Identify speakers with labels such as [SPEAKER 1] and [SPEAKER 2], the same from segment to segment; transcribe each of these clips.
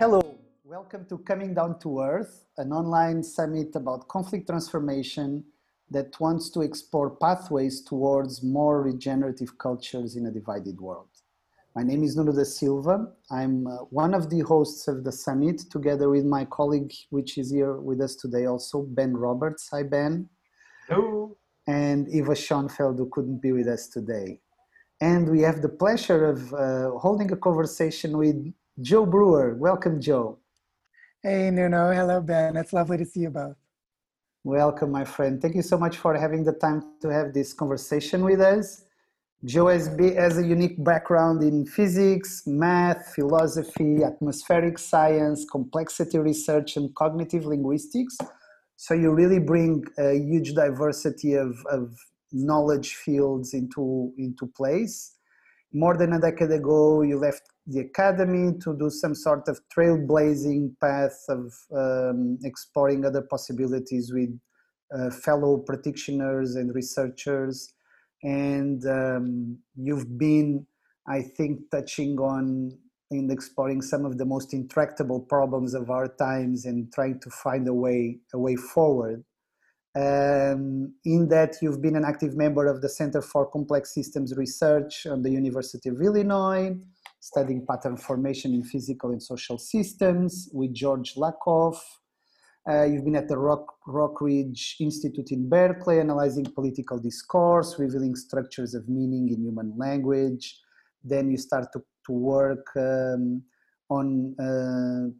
[SPEAKER 1] Hello, welcome to Coming Down to Earth, an online summit about conflict transformation that wants to explore pathways towards more regenerative cultures in a divided world. My name is Nuno da Silva. I'm uh, one of the hosts of the summit, together with my colleague, which is here with us today also, Ben Roberts. Hi, Ben.
[SPEAKER 2] Hello.
[SPEAKER 1] And Eva Schoenfeld, who couldn't be with us today. And we have the pleasure of uh, holding a conversation with Joe Brewer. Welcome, Joe.
[SPEAKER 3] Hey, Nuno. Hello, Ben. It's lovely to see you both.
[SPEAKER 1] Welcome, my friend. Thank you so much for having the time to have this conversation with us. Joe has, has a unique background in physics, math, philosophy, atmospheric science, complexity research, and cognitive linguistics. So you really bring a huge diversity of, of knowledge fields into, into place. More than a decade ago, you left the academy to do some sort of trailblazing path of um, exploring other possibilities with uh, fellow practitioners and researchers. And um, you've been i think touching on and exploring some of the most intractable problems of our times and trying to find a way a way forward um, in that you've been an active member of the center for complex systems research on the university of illinois studying pattern formation in physical and social systems with george lakoff uh, you've been at the Rock, Rockridge Institute in Berkeley, analyzing political discourse, revealing structures of meaning in human language. Then you start to, to work um, on uh,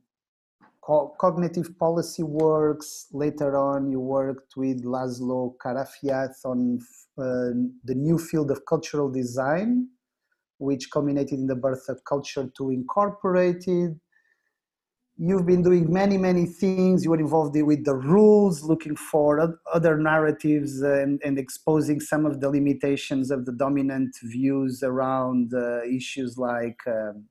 [SPEAKER 1] cognitive policy works. Later on, you worked with Laszlo Karafiath on uh, the new field of cultural design, which culminated in the birth of Culture 2 Incorporated you've been doing many many things you were involved with the rules looking for other narratives and, and exposing some of the limitations of the dominant views around uh, issues like um,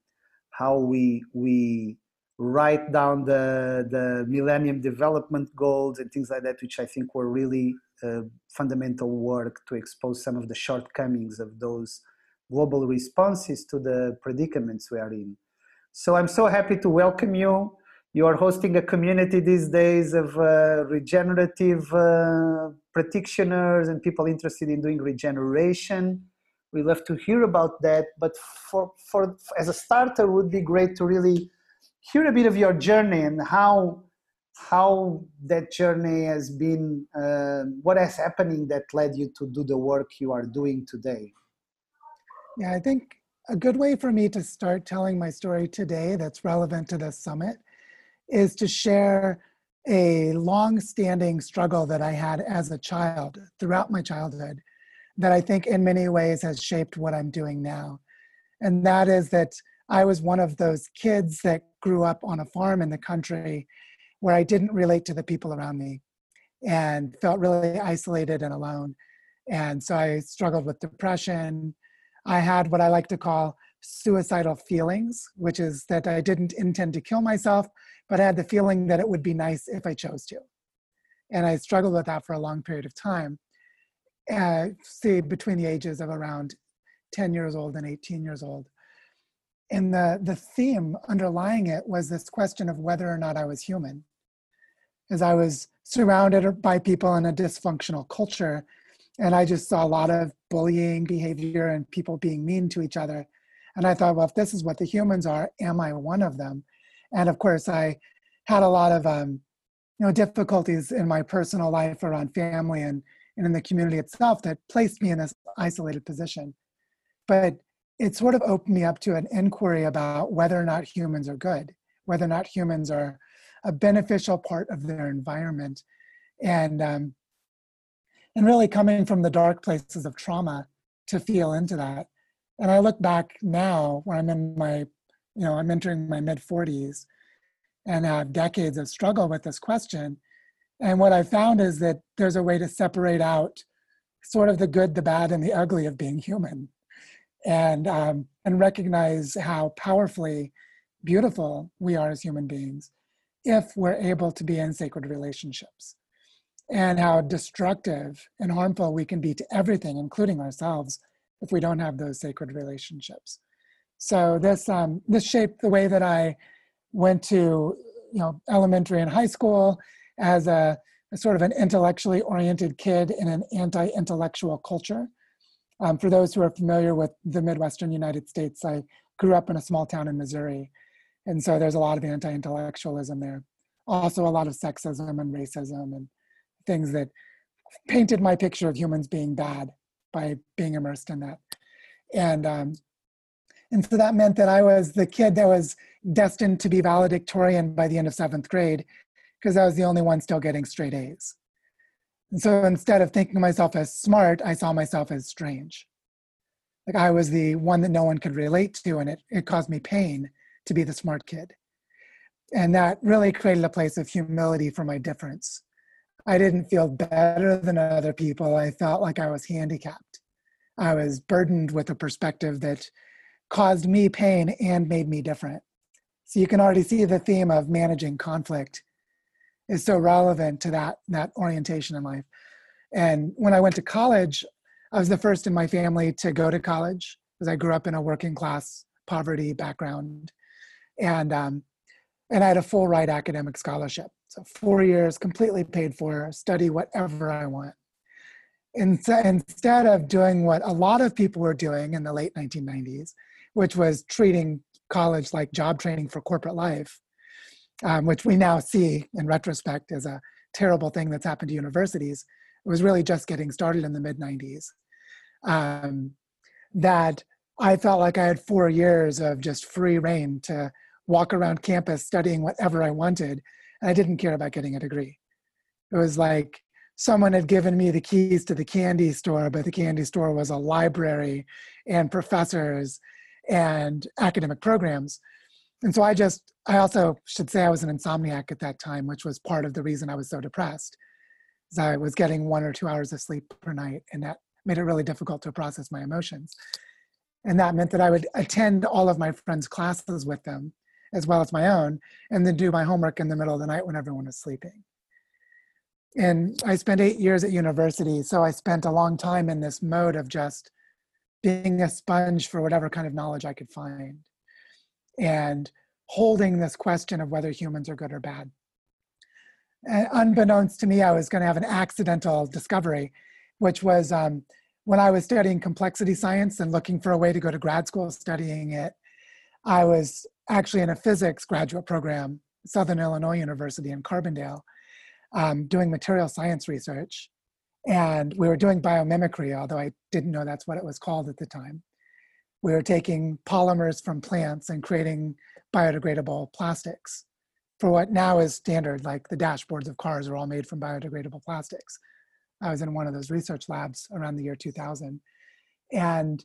[SPEAKER 1] how we we write down the the millennium development goals and things like that which i think were really uh, fundamental work to expose some of the shortcomings of those global responses to the predicaments we are in so i'm so happy to welcome you you are hosting a community these days of uh, regenerative uh, practitioners and people interested in doing regeneration. We love to hear about that, but for, for as a starter, would be great to really hear a bit of your journey and how how that journey has been. Uh, what is happening that led you to do the work you are doing today?
[SPEAKER 3] Yeah, I think a good way for me to start telling my story today that's relevant to this summit is to share a long-standing struggle that I had as a child throughout my childhood that I think in many ways has shaped what I'm doing now. And that is that I was one of those kids that grew up on a farm in the country where I didn't relate to the people around me and felt really isolated and alone. And so I struggled with depression. I had what I like to call suicidal feelings, which is that I didn't intend to kill myself, but I had the feeling that it would be nice if I chose to. And I struggled with that for a long period of time. Uh, say between the ages of around 10 years old and 18 years old. And the, the theme underlying it was this question of whether or not I was human. As I was surrounded by people in a dysfunctional culture, and I just saw a lot of bullying behavior and people being mean to each other. And I thought, well, if this is what the humans are, am I one of them? and of course i had a lot of um, you know difficulties in my personal life around family and, and in the community itself that placed me in this isolated position but it sort of opened me up to an inquiry about whether or not humans are good whether or not humans are a beneficial part of their environment. And um, and really coming from the dark places of trauma to feel into that. And i look back now when i'm in my you know, I'm entering my mid 40s and have decades of struggle with this question. And what I found is that there's a way to separate out sort of the good, the bad, and the ugly of being human, and um, and recognize how powerfully beautiful we are as human beings if we're able to be in sacred relationships, and how destructive and harmful we can be to everything, including ourselves, if we don't have those sacred relationships. So this um, this shaped the way that I went to you know elementary and high school as a, a sort of an intellectually oriented kid in an anti-intellectual culture. Um, for those who are familiar with the Midwestern United States, I grew up in a small town in Missouri. And so there's a lot of anti intellectualism there. Also, a lot of sexism and racism and things that painted my picture of humans being bad by being immersed in that. And um, and so that meant that I was the kid that was destined to be valedictorian by the end of seventh grade because I was the only one still getting straight A's. And so instead of thinking of myself as smart, I saw myself as strange. Like I was the one that no one could relate to, and it, it caused me pain to be the smart kid. And that really created a place of humility for my difference. I didn't feel better than other people. I felt like I was handicapped. I was burdened with a perspective that caused me pain and made me different. So you can already see the theme of managing conflict is so relevant to that, that orientation in life. And when I went to college, I was the first in my family to go to college because I grew up in a working class poverty background. And, um, and I had a full ride academic scholarship. So four years completely paid for, study whatever I want. Instead of doing what a lot of people were doing in the late 1990s, which was treating college like job training for corporate life, um, which we now see in retrospect as a terrible thing that's happened to universities. It was really just getting started in the mid 90s. Um, that I felt like I had four years of just free reign to walk around campus studying whatever I wanted. And I didn't care about getting a degree. It was like someone had given me the keys to the candy store, but the candy store was a library and professors and academic programs. And so I just, I also should say I was an insomniac at that time, which was part of the reason I was so depressed. Is I was getting one or two hours of sleep per night, and that made it really difficult to process my emotions. And that meant that I would attend all of my friends' classes with them, as well as my own, and then do my homework in the middle of the night when everyone was sleeping. And I spent eight years at university, so I spent a long time in this mode of just being a sponge for whatever kind of knowledge I could find and holding this question of whether humans are good or bad. And unbeknownst to me, I was going to have an accidental discovery, which was um, when I was studying complexity science and looking for a way to go to grad school studying it, I was actually in a physics graduate program, Southern Illinois University in Carbondale, um, doing material science research. And we were doing biomimicry, although I didn't know that's what it was called at the time. We were taking polymers from plants and creating biodegradable plastics for what now is standard, like the dashboards of cars are all made from biodegradable plastics. I was in one of those research labs around the year 2000 and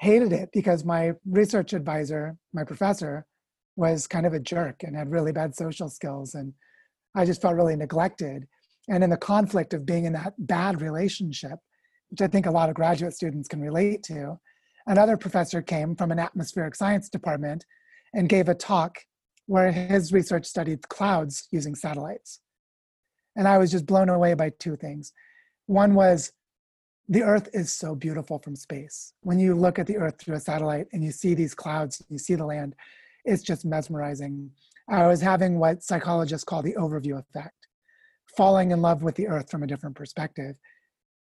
[SPEAKER 3] hated it because my research advisor, my professor, was kind of a jerk and had really bad social skills. And I just felt really neglected and in the conflict of being in that bad relationship, which I think a lot of graduate students can relate to, another professor came from an atmospheric science department and gave a talk where his research studied clouds using satellites. And I was just blown away by two things. One was the earth is so beautiful from space. When you look at the earth through a satellite and you see these clouds, you see the land, it's just mesmerizing. I was having what psychologists call the overview effect falling in love with the earth from a different perspective.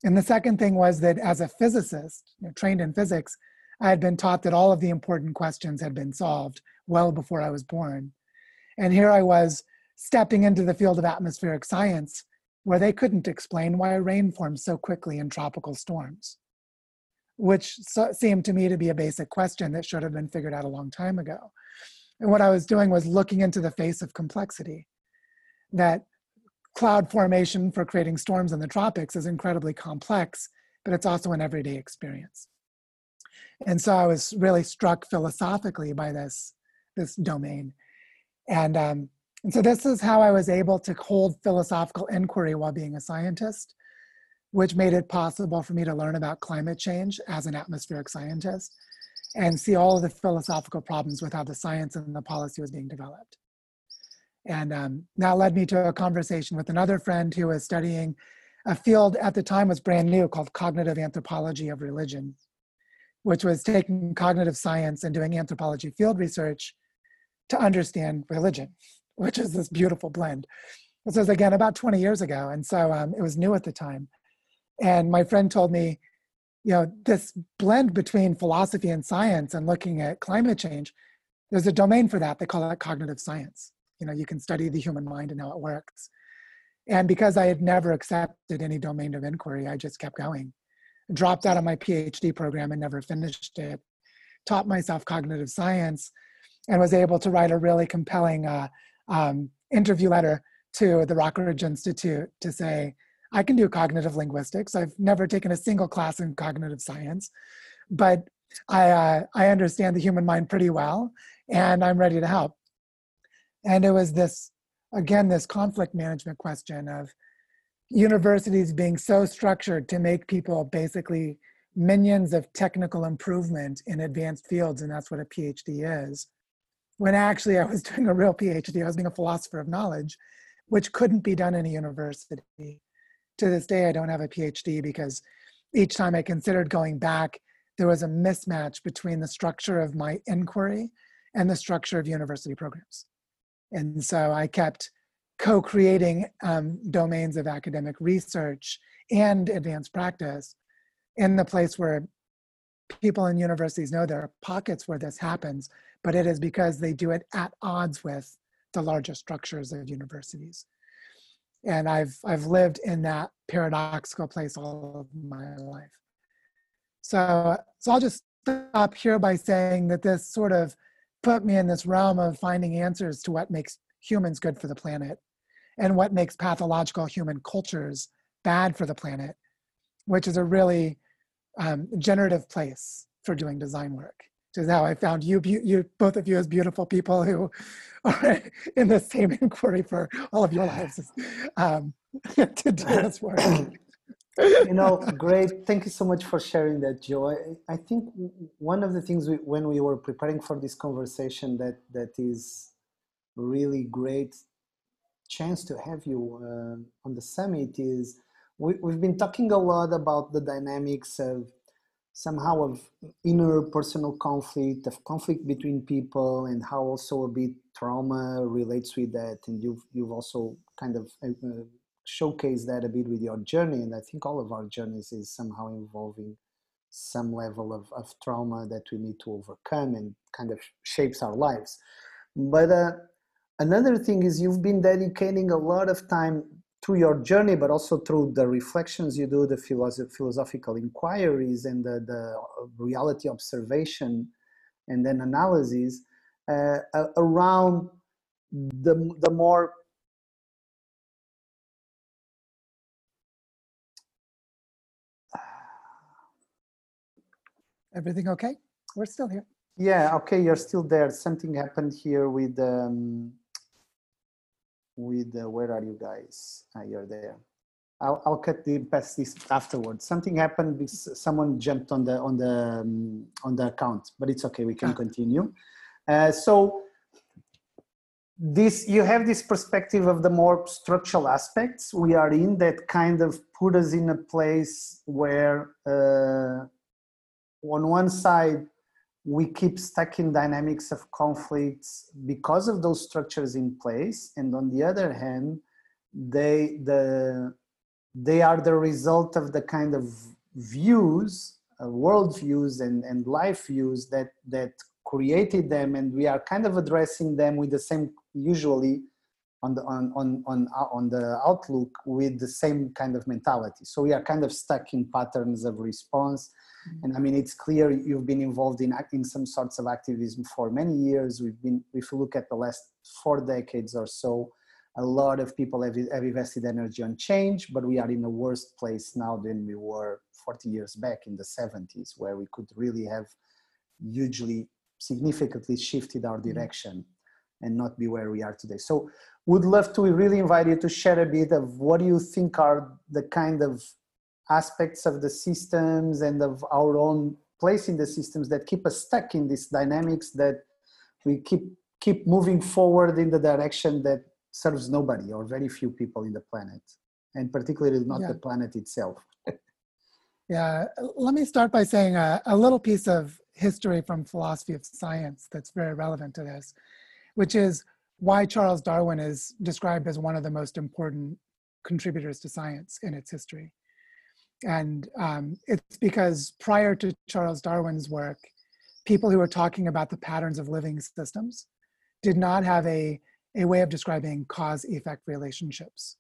[SPEAKER 3] And the second thing was that as a physicist, you know, trained in physics, I had been taught that all of the important questions had been solved well before I was born. And here I was stepping into the field of atmospheric science where they couldn't explain why rain forms so quickly in tropical storms, which so, seemed to me to be a basic question that should have been figured out a long time ago. And what I was doing was looking into the face of complexity, that cloud formation for creating storms in the tropics is incredibly complex, but it's also an everyday experience. And so I was really struck philosophically by this, this domain. And, um, and so this is how I was able to hold philosophical inquiry while being a scientist, which made it possible for me to learn about climate change as an atmospheric scientist and see all of the philosophical problems with how the science and the policy was being developed. And um, that led me to a conversation with another friend who was studying a field at the time was brand new called cognitive anthropology of religion, which was taking cognitive science and doing anthropology field research to understand religion, which is this beautiful blend. This was again about 20 years ago, and so um, it was new at the time. And my friend told me, you know, this blend between philosophy and science and looking at climate change, there's a domain for that. They call it cognitive science. You know, you can study the human mind and how it works. And because I had never accepted any domain of inquiry, I just kept going. Dropped out of my PhD program and never finished it. Taught myself cognitive science and was able to write a really compelling uh, um, interview letter to the Rockridge Institute to say, I can do cognitive linguistics. I've never taken a single class in cognitive science, but I, uh, I understand the human mind pretty well, and I'm ready to help. And it was this, again, this conflict management question of universities being so structured to make people basically minions of technical improvement in advanced fields, and that's what a PhD is. When actually I was doing a real PhD, I was being a philosopher of knowledge, which couldn't be done in a university to this day, I don't have a PhD because each time I considered going back, there was a mismatch between the structure of my inquiry and the structure of university programs. And so I kept co creating um, domains of academic research and advanced practice in the place where people in universities know there are pockets where this happens, but it is because they do it at odds with the larger structures of universities and I've I've lived in that paradoxical place all of my life. So so I'll just stop here by saying that this sort of put me in this realm of finding answers to what makes humans good for the planet and what makes pathological human cultures bad for the planet, which is a really um, generative place for doing design work Which is how I found you, you, both of you as beautiful people who are in the same inquiry for all of your lives um, to do this work.
[SPEAKER 1] you know, great. Thank you so much for sharing that, Joe. I, I think one of the things we, when we were preparing for this conversation that that is really great chance to have you uh, on the summit is we, we've been talking a lot about the dynamics of somehow of inner personal conflict, of conflict between people, and how also a bit trauma relates with that. And you've you've also kind of uh, showcased that a bit with your journey. And I think all of our journeys is somehow involving some level of, of trauma that we need to overcome and kind of shapes our lives. But uh, another thing is you've been dedicating a lot of time through your journey, but also through the reflections you do, the philosoph- philosophical inquiries and the, the, reality observation and then analysis uh, around the, the more
[SPEAKER 3] Everything okay? We're still here.
[SPEAKER 1] Yeah, okay, you're still there. Something happened here with um, with uh, where are you guys? Ah, you're there. I'll, I'll cut the past this afterwards. Something happened because someone jumped on the on the um, on the account, but it's okay. We can ah. continue. Uh, so this you have this perspective of the more structural aspects we are in that kind of put us in a place where uh, on one side we keep stuck in dynamics of conflicts because of those structures in place. And on the other hand they the they are the result of the kind of views uh, world views and, and life views that that created them. And we are kind of addressing them with the same usually on the on on on, uh, on the outlook with the same kind of mentality so we are kind of stuck in patterns of response and I mean, it's clear you've been involved in, in some sorts of activism for many years. We've been, if you look at the last four decades or so, a lot of people have, have invested energy on change, but we are in a worse place now than we were 40 years back in the 70s, where we could really have hugely, significantly shifted our mm-hmm. direction and not be where we are today. So would love to really invite you to share a bit of what do you think are the kind of aspects of the systems and of our own place in the systems that keep us stuck in these dynamics that we keep keep moving forward in the direction that serves nobody or very few people in the planet and particularly not yeah. the planet itself
[SPEAKER 3] yeah let me start by saying a, a, little piece of history from philosophy of science that's very relevant to this which is why Charles Darwin is described as one of the most important contributors to science in its history. And um, it's because prior to Charles Darwin's work, people who were talking about the patterns of living systems did not have a, a way of describing cause effect relationships.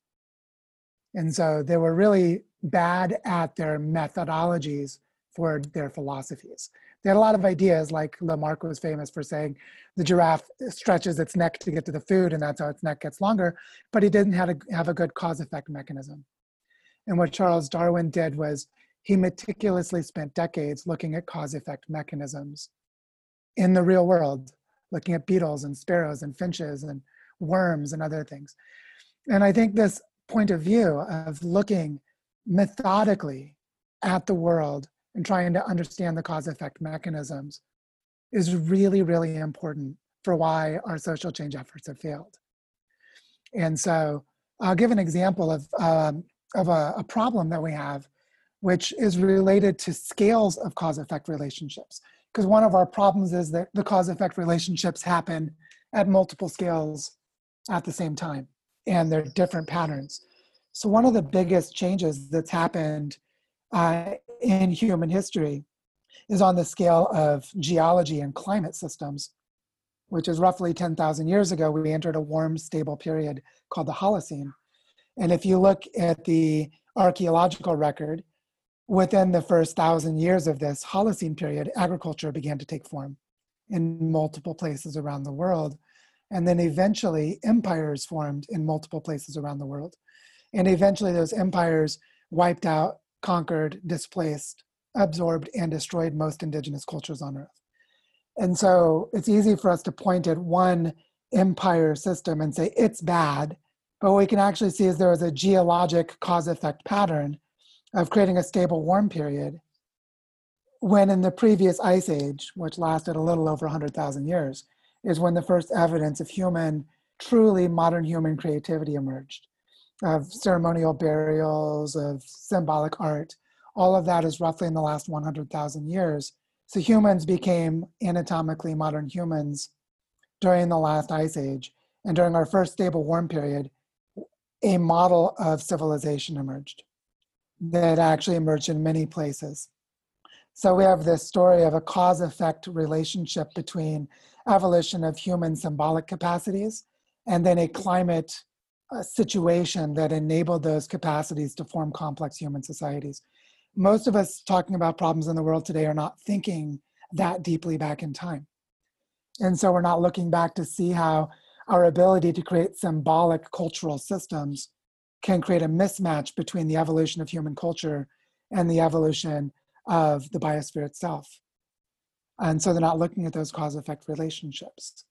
[SPEAKER 3] And so they were really bad at their methodologies for their philosophies. They had a lot of ideas, like Lamarck was famous for saying the giraffe stretches its neck to get to the food, and that's how its neck gets longer, but he didn't have a, have a good cause effect mechanism. And what Charles Darwin did was he meticulously spent decades looking at cause effect mechanisms in the real world, looking at beetles and sparrows and finches and worms and other things. And I think this point of view of looking methodically at the world and trying to understand the cause effect mechanisms is really, really important for why our social change efforts have failed. And so I'll give an example of, um, of a, a problem that we have, which is related to scales of cause effect relationships. Because one of our problems is that the cause effect relationships happen at multiple scales at the same time, and they're different patterns. So, one of the biggest changes that's happened uh, in human history is on the scale of geology and climate systems, which is roughly 10,000 years ago, we entered a warm, stable period called the Holocene. And if you look at the archaeological record, within the first thousand years of this Holocene period, agriculture began to take form in multiple places around the world. And then eventually, empires formed in multiple places around the world. And eventually, those empires wiped out conquered, displaced, absorbed, and destroyed most indigenous cultures on Earth. And so it's easy for us to point at one empire system and say it's bad, but what we can actually see is there is a geologic cause effect pattern of creating a stable warm period when in the previous ice age, which lasted a little over 100,000 years, is when the first evidence of human, truly modern human creativity emerged of ceremonial burials, of symbolic art. All of that is roughly in the last 100,000 years. So humans became anatomically modern humans during the last ice age. And during our first stable warm period, a model of civilization emerged that actually emerged in many places. So we have this story of a cause effect relationship between evolution of human symbolic capacities and then a climate a situation that enabled those capacities to form complex human societies. Most of us talking about problems in the world today are not thinking that deeply back in time. And so we're not looking back to see how our ability to create symbolic cultural systems can create a mismatch between the evolution of human culture and the evolution of the biosphere itself. And so they're not looking at those cause effect relationships.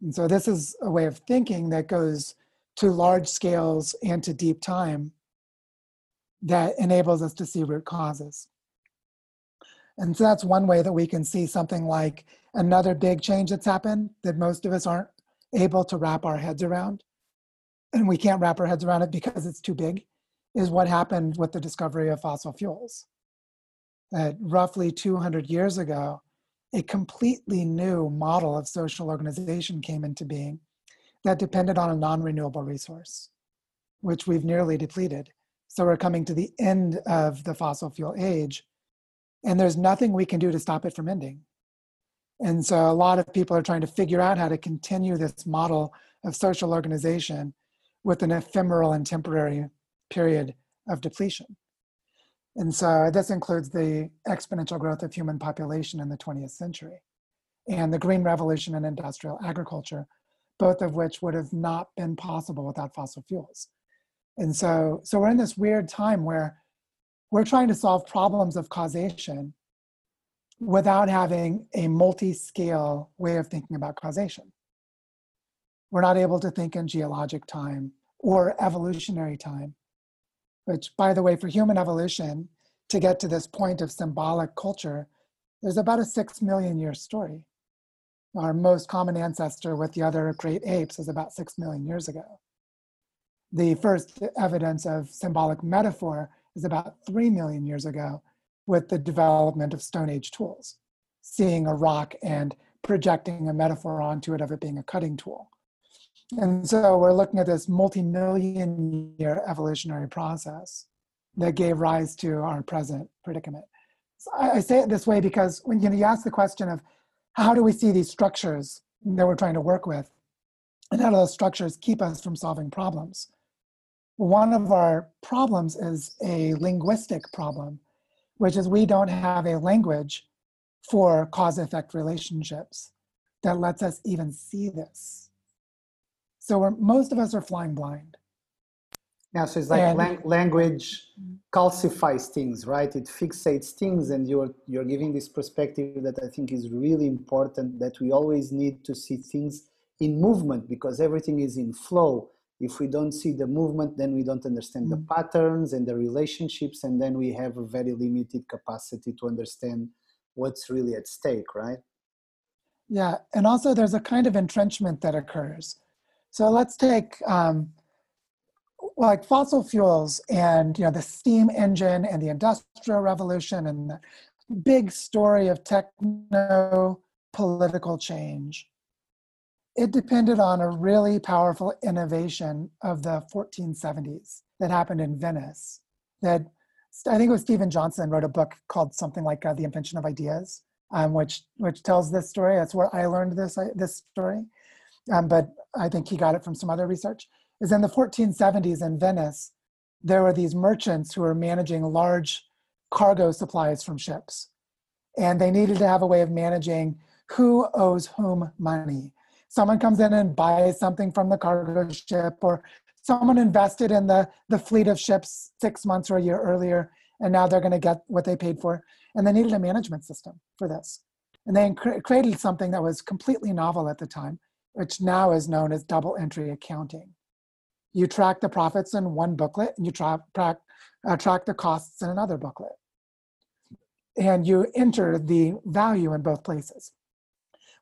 [SPEAKER 3] And so this is a way of thinking that goes to large scales and to deep time that enables us to see root causes. And so that's one way that we can see something like another big change that's happened that most of us aren't able to wrap our heads around. And we can't wrap our heads around it because it's too big, is what happened with the discovery of fossil fuels. That roughly 200 years ago, a completely new model of social organization came into being that depended on a non-renewable resource, which we've nearly depleted. So we're coming to the end of the fossil fuel age, and there's nothing we can do to stop it from ending. And so a lot of people are trying to figure out how to continue this model of social organization with an ephemeral and temporary period of depletion. And so this includes the exponential growth of human population in the 20th century and the green revolution in industrial agriculture, both of which would have not been possible without fossil fuels. And so, so we're in this weird time where we're trying to solve problems of causation without having a multi-scale way of thinking about causation. We're not able to think in geologic time or evolutionary time, which by the way, for human evolution, to get to this point of symbolic culture, there's about a six million year story our most common ancestor with the other great apes is about six million years ago. The first evidence of symbolic metaphor is about three million years ago with the development of Stone Age tools, seeing a rock and projecting a metaphor onto it of it being a cutting tool. And so we're looking at this multi-million year evolutionary process that gave rise to our present predicament. So I, I say it this way because when you, know, you ask the question of how do we see these structures that we're trying to work with, and how do those structures keep us from solving problems? One of our problems is a linguistic problem, which is we don't have a language for cause effect relationships that lets us even see this. So most of us are flying blind.
[SPEAKER 1] Yeah, so it's like and, lang- language calcifies things, right? It fixates things, and you're you're giving this perspective that I think is really important. That we always need to see things in movement because everything is in flow. If we don't see the movement, then we don't understand mm-hmm. the mm. patterns and the relationships, and then we have a very limited capacity to understand what's really at stake, right?
[SPEAKER 3] Yeah, and also there's a kind of entrenchment that occurs. So let's take um, like fossil fuels and you know the steam engine and the industrial revolution and the big story of techno political change. It depended on a really powerful innovation of the 1470s that happened in Venice that I think it was Stephen Johnson wrote a book called something like uh, The Invention of Ideas, um, which which tells this story. That's where I learned this uh, this story, um, but I think he got it from some other research. Is in the 1470s in Venice, there were these merchants who were managing large cargo supplies from ships, and they needed to have a way of managing who owes whom money. Someone comes in and buys something from the cargo ship, or someone invested in the, the fleet of ships six months or a year earlier, and now they're going to get what they paid for. And they needed a management system for this. And they cre- created something that was completely novel at the time, which now is known as double entry accounting. You track the profits in one booklet, and you tra- track, uh, track the costs in another booklet. And you enter the value in both places.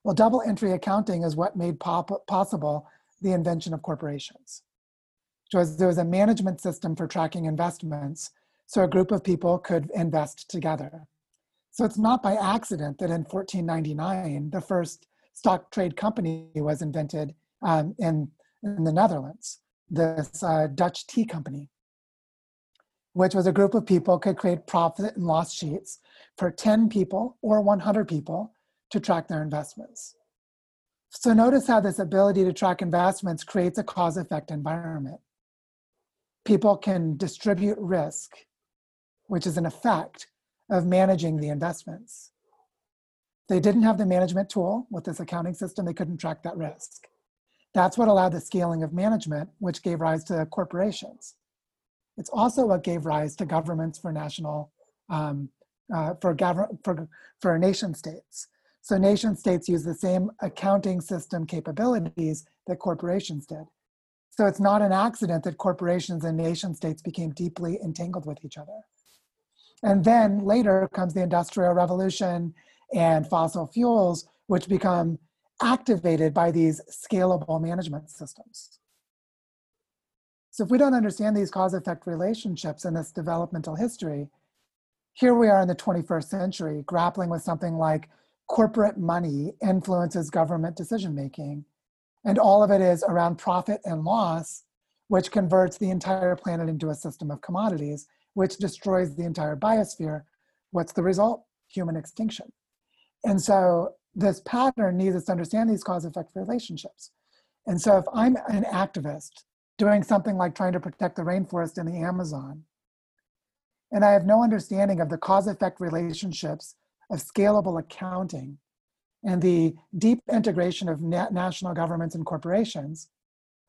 [SPEAKER 3] Well, double entry accounting is what made pop- possible the invention of corporations was there was a management system for tracking investments so a group of people could invest together. So it's not by accident that in 1499, the first stock trade company was invented um, in, in the Netherlands, this uh, Dutch tea company, which was a group of people could create profit and loss sheets for 10 people or 100 people to track their investments. So notice how this ability to track investments creates a cause effect environment people can distribute risk, which is an effect of managing the investments. They didn't have the management tool with this accounting system, they couldn't track that risk. That's what allowed the scaling of management, which gave rise to corporations. It's also what gave rise to governments for national, um, uh, for, gov- for, for nation states. So nation states use the same accounting system capabilities that corporations did. So it's not an accident that corporations and nation states became deeply entangled with each other. And then later comes the Industrial Revolution and fossil fuels, which become activated by these scalable management systems. So if we don't understand these cause effect relationships in this developmental history, here we are in the 21st century grappling with something like corporate money influences government decision making and all of it is around profit and loss, which converts the entire planet into a system of commodities, which destroys the entire biosphere. What's the result? Human extinction. And so this pattern needs us to understand these cause effect relationships. And so if I'm an activist doing something like trying to protect the rainforest in the Amazon, and I have no understanding of the cause effect relationships of scalable accounting and the deep integration of na- national governments and corporations,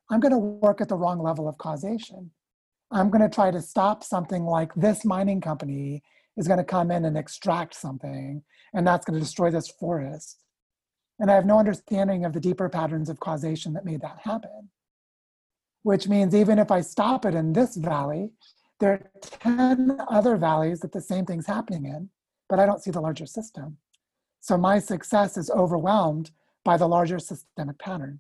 [SPEAKER 3] I'm going to work at the wrong level of causation. I'm going to try to stop something like this mining company is going to come in and extract something, and that's going to destroy this forest. And I have no understanding of the deeper patterns of causation that made that happen. Which means even if I stop it in this valley, there are 10 other valleys that the same thing's happening in, but I don't see the larger system. So my success is overwhelmed by the larger systemic pattern.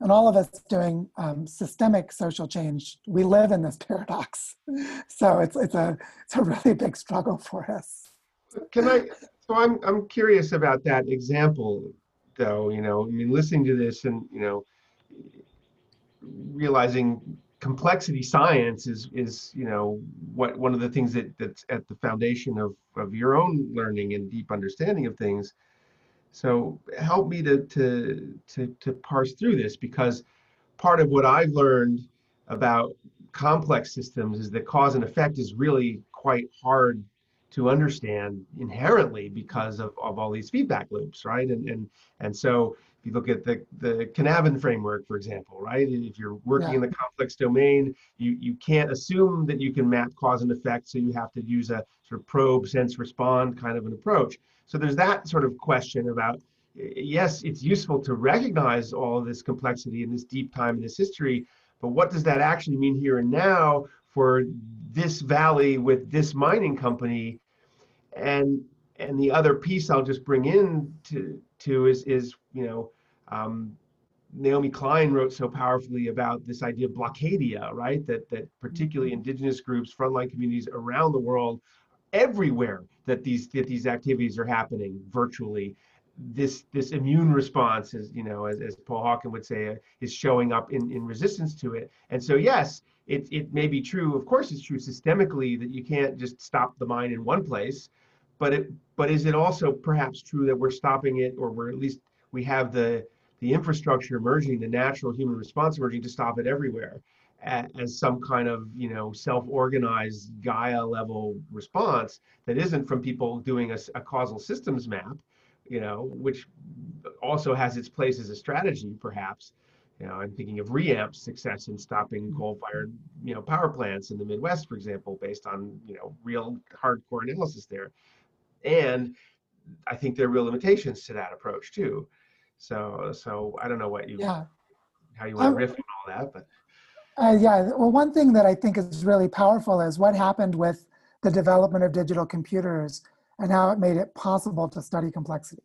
[SPEAKER 3] And all of us doing um, systemic social change, we live in this paradox. So it's, it's, a, it's a really big struggle for us.
[SPEAKER 2] Can I, So I'm I'm curious about that example, though. You know, I mean, listening to this and you know, realizing complexity science is is you know what one of the things that that's at the foundation of of your own learning and deep understanding of things. So help me to to to to parse through this because part of what I've learned about complex systems is that cause and effect is really quite hard to understand inherently because of, of all these feedback loops, right? And and and so you look at the the Cynefin framework, for example, right? If you're working yeah. in the complex domain, you you can't assume that you can map cause and effect, so you have to use a sort of probe, sense, respond kind of an approach. So there's that sort of question about yes, it's useful to recognize all of this complexity in this deep time in this history, but what does that actually mean here and now for this valley with this mining company? And and the other piece I'll just bring in to to is is you know um, Naomi Klein wrote so powerfully about this idea of blockadia, right? That that particularly mm-hmm. indigenous groups, frontline communities around the world, everywhere that these that these activities are happening virtually, this this immune response is you know as, as paul hawken would say uh, is showing up in, in resistance to it and so yes it, it may be true of course it's true systemically that you can't just stop the mine in one place but it but is it also perhaps true that we're stopping it or we're at least we have the the infrastructure emerging the natural human response emerging to stop it everywhere as some kind of you know self-organized gaia level response that isn't from people doing a, a causal systems map you know, which also has its place as a strategy, perhaps. You know, I'm thinking of REAMP's success in stopping coal-fired, you know, power plants in the Midwest, for example, based on you know real hardcore analysis there. And I think there are real limitations to that approach too. So, so I don't know what you, yeah. how you want to riff on all that, but.
[SPEAKER 3] Uh, yeah, well, one thing that I think is really powerful is what happened with the development of digital computers and how it made it possible to study complexity.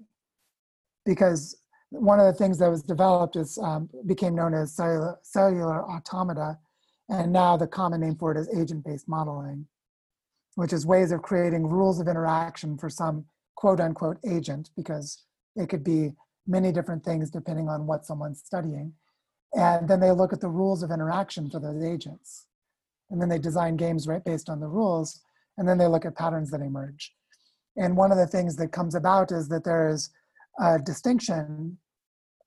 [SPEAKER 3] Because one of the things that was developed is um, became known as cellular, cellular automata, and now the common name for it is agent-based modeling, which is ways of creating rules of interaction for some quote unquote agent, because it could be many different things depending on what someone's studying. And then they look at the rules of interaction for those agents. And then they design games right based on the rules, and then they look at patterns that emerge. And one of the things that comes about is that there is a distinction,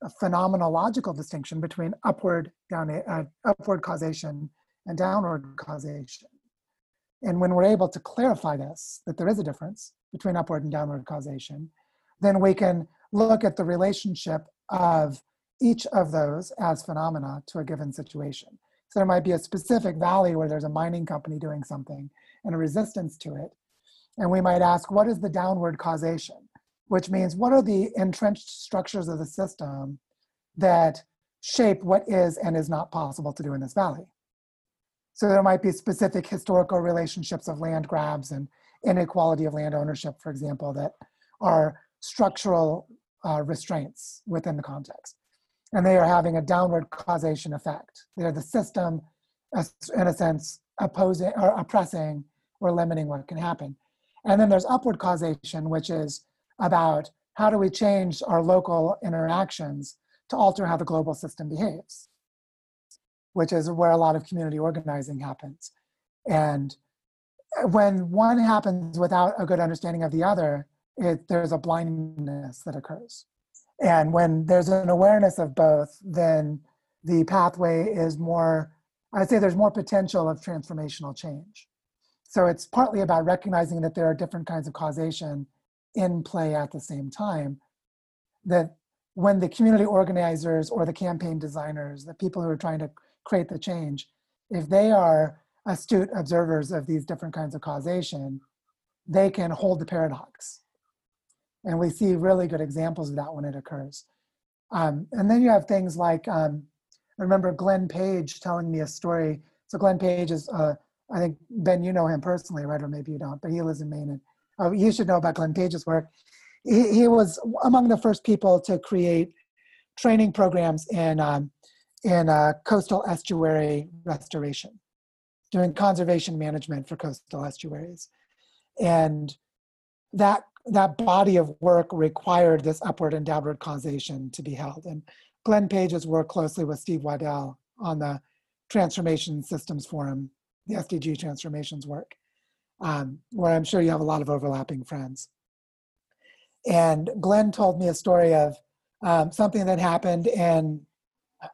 [SPEAKER 3] a phenomenological distinction between upward, down, uh, upward causation and downward causation. And when we're able to clarify this, that there is a difference between upward and downward causation, then we can look at the relationship of each of those as phenomena to a given situation. So there might be a specific valley where there's a mining company doing something and a resistance to it. And we might ask, what is the downward causation? Which means, what are the entrenched structures of the system that shape what is and is not possible to do in this valley? So there might be specific historical relationships of land grabs and inequality of land ownership, for example, that are structural uh, restraints within the context. And they are having a downward causation effect. They're the system, in a sense, opposing or oppressing or limiting what can happen. And then there's upward causation, which is about how do we change our local interactions to alter how the global system behaves, which is where a lot of community organizing happens. And when one happens without a good understanding of the other, it, there's a blindness that occurs. And when there's an awareness of both, then the pathway is more, I'd say there's more potential of transformational change. So it's partly about recognizing that there are different kinds of causation in play at the same time. That when the community organizers or the campaign designers, the people who are trying to create the change, if they are astute observers of these different kinds of causation, they can hold the paradox. And we see really good examples of that when it occurs. Um, and then you have things like, um, I remember Glenn Page telling me a story. So Glenn Page is I think Ben, you know him personally, right? Or maybe you don't, but he lives in Maine, and oh, you should know about Glenn Page's work. He, he was among the first people to create training programs in um, in uh, coastal estuary restoration, doing conservation management for coastal estuaries, and that that body of work required this upward and downward causation to be held. And Glenn Page has worked closely with Steve Waddell on the Transformation Systems Forum, the SDG transformations work, um, where I'm sure you have a lot of overlapping friends. And Glenn told me a story of um, something that happened in,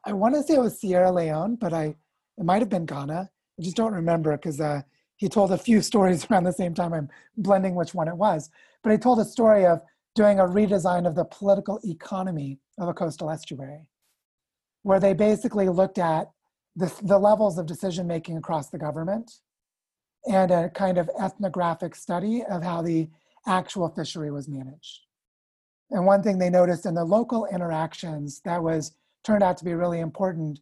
[SPEAKER 3] I want to say it was Sierra Leone, but I it might have been Ghana. I just don't remember because uh, he told a few stories around the same time. I'm blending which one it was. But he told a story of doing a redesign of the political economy of a coastal estuary, where they basically looked at the, the levels of decision making across the government and a kind of ethnographic study of how the actual fishery was managed. And one thing they noticed in the local interactions that was turned out to be really important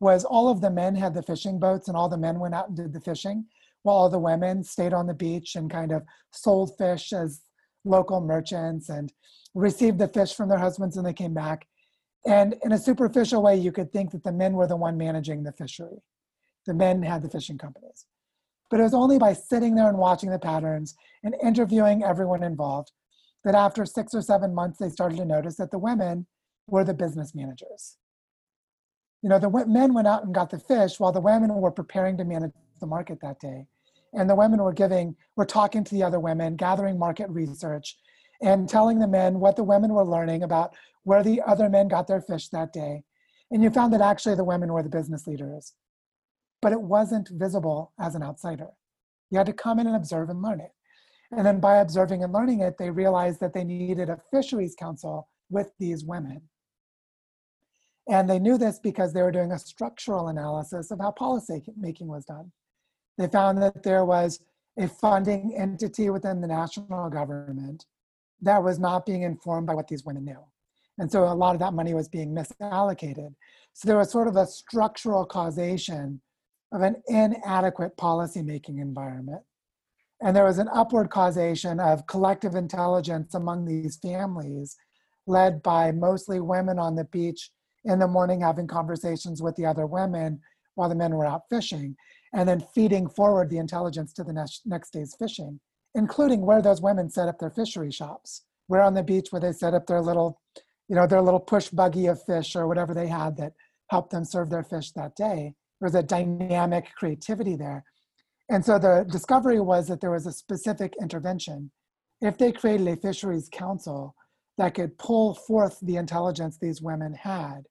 [SPEAKER 3] was all of the men had the fishing boats and all the men went out and did the fishing while all the women stayed on the beach and kind of sold fish as local merchants and received the fish from their husbands when they came back. And in a superficial way, you could think that the men were the one managing the fishery. The men had the fishing companies. But it was only by sitting there and watching the patterns and interviewing everyone involved that after six or seven months, they started to notice that the women were the business managers. You know, the men went out and got the fish while the women were preparing to manage the market that day. And the women were giving, were talking to the other women, gathering market research, and telling the men what the women were learning about where the other men got their fish that day. And you found that actually the women were the business leaders but it wasn't visible as an outsider. You had to come in and observe and learn it. And then by observing and learning it, they realized that they needed a fisheries council with these women. And they knew this because they were doing a structural analysis of how policy making was done. They found that there was a funding entity within the national government that was not being informed by what these women knew. And so a lot of that money was being misallocated. So there was sort of a structural causation of an inadequate policymaking environment. And there was an upward causation of collective intelligence among these families, led by mostly women on the beach in the morning having conversations with the other women while the men were out fishing, and then feeding forward the intelligence to the next, next day's fishing, including where those women set up their fishery shops, where on the beach where they set up their little, you know, their little push buggy of fish or whatever they had that helped them serve their fish that day There was a dynamic creativity there. And so the discovery was that there was a specific intervention. If they created a fisheries council that could pull forth the intelligence these women had,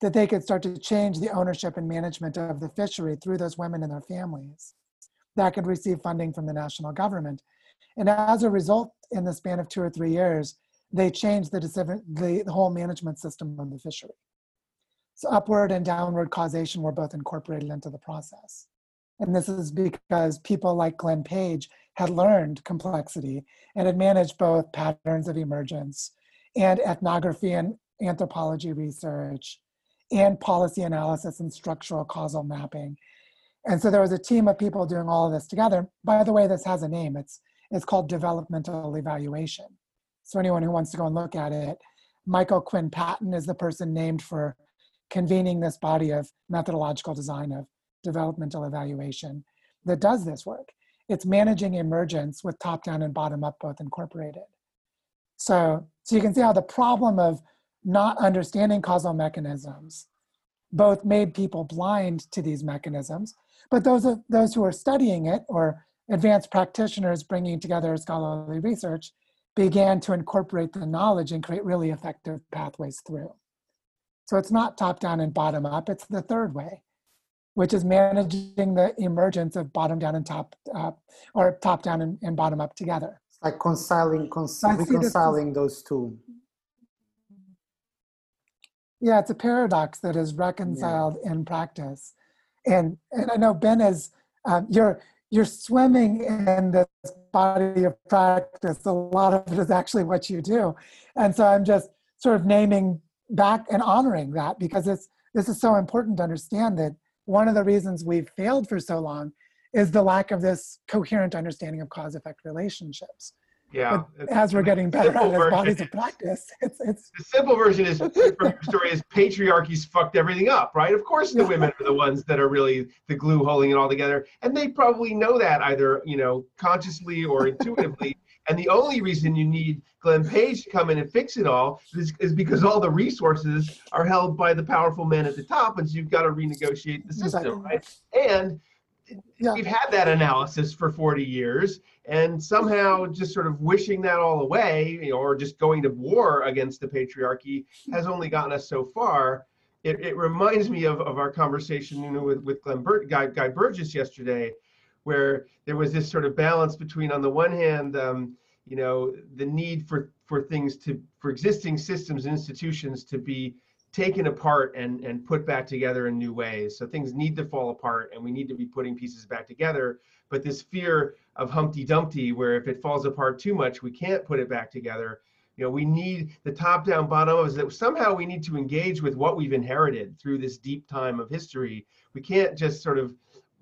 [SPEAKER 3] that they could start to change the ownership and management of the fishery through those women and their families that could receive funding from the national government. And as a result, in the span of two or three years, they changed the, the, the whole management system of the fishery. So upward and downward causation were both incorporated into the process. And this is because people like Glenn Page had learned complexity and had managed both patterns of emergence and ethnography and anthropology research and policy analysis and structural causal mapping. And so there was a team of people doing all of this together. By the way, this has a name. It's, it's called developmental evaluation. So anyone who wants to go and look at it, Michael Quinn Patton is the person named for convening this body of methodological design of developmental evaluation that does this work. It's managing emergence with top down and bottom up both incorporated. So, so you can see how the problem of not understanding causal mechanisms both made people blind to these mechanisms, but those, of, those who are studying it or advanced practitioners bringing together scholarly research began to incorporate the knowledge and create really effective pathways through. So it's not top down and bottom up, it's the third way, which is managing the emergence of bottom down and top up, or top down and, and bottom up together.
[SPEAKER 1] It's like reconciling, reconciling those two.
[SPEAKER 3] Yeah, it's a paradox that is reconciled yeah. in practice. And, and I know Ben is, um, you're, you're swimming in this body of practice. A lot of it is actually what you do. And so I'm just sort of naming back and honoring that because it's this is so important to understand that one of the reasons we've failed for so long is the lack of this coherent understanding of cause effect relationships.
[SPEAKER 2] Yeah.
[SPEAKER 3] But as we're getting better at as bodies of practice, it's it's
[SPEAKER 2] the simple version is from your story is patriarchy's fucked everything up, right? Of course the women are the ones that are really the glue holding it all together. And they probably know that either, you know, consciously or intuitively And the only reason you need Glenn Page to come in and fix it all is, is because all the resources are held by the powerful men at the top, and so you've got to renegotiate the system, right? And yeah. we've had that analysis for 40 years, and somehow just sort of wishing that all away, or just going to war against the patriarchy has only gotten us so far. It, it reminds me of, of our conversation you know, with, with Glenn Bur- Guy, Guy Burgess yesterday, where there was this sort of balance between, on the one hand, um, you know, the need for for things to for existing systems and institutions to be taken apart and and put back together in new ways. So things need to fall apart, and we need to be putting pieces back together. But this fear of Humpty Dumpty, where if it falls apart too much, we can't put it back together. You know, we need the top down, bottom up is that somehow we need to engage with what we've inherited through this deep time of history. We can't just sort of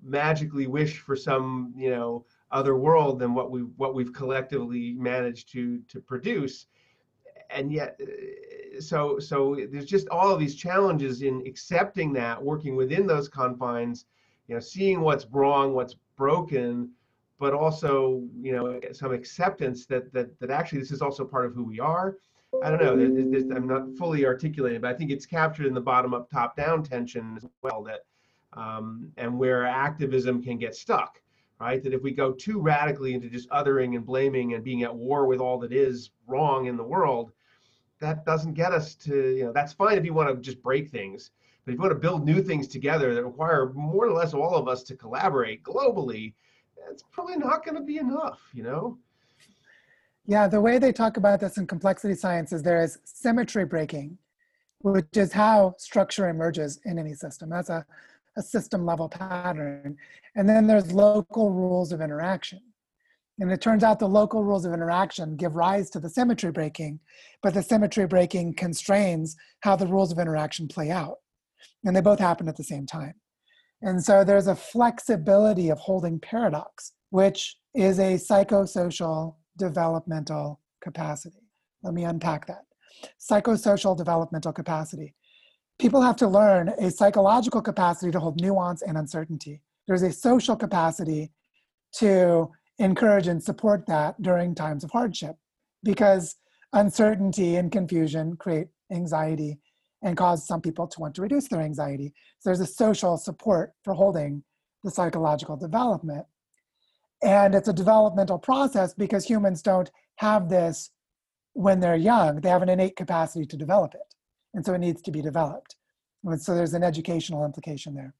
[SPEAKER 2] magically wish for some you know other world than what we what we've collectively managed to to produce and yet uh, so so there's just all of these challenges in accepting that working within those confines you know seeing what's wrong what's broken but also you know some acceptance that that that actually this is also part of who we are i don't know i'm not fully articulating but i think it's captured in the bottom up top down tension as well that um, and where activism can get stuck, right? That if we go too radically into just othering and blaming and being at war with all that is wrong in the world, that doesn't get us to, you know, that's fine if you want to just break things. But if you want to build new things together that require more or less all of us to collaborate globally, it's probably not going to be enough, you know?
[SPEAKER 3] Yeah, the way they talk about this in complexity science is there is symmetry breaking, which is how structure emerges in any system. That's a a system level pattern. And then there's local rules of interaction. And it turns out the local rules of interaction give rise to the symmetry breaking, but the symmetry breaking constrains how the rules of interaction play out. And they both happen at the same time. And so there's a flexibility of holding paradox, which is a psychosocial developmental capacity. Let me unpack that. Psychosocial developmental capacity people have to learn a psychological capacity to hold nuance and uncertainty. There's a social capacity to encourage and support that during times of hardship because uncertainty and confusion create anxiety and cause some people to want to reduce their anxiety. So there's a social support for holding the psychological development. And it's a developmental process because humans don't have this when they're young, they have an innate capacity to develop it and so it needs to be developed. And so there's an educational implication there.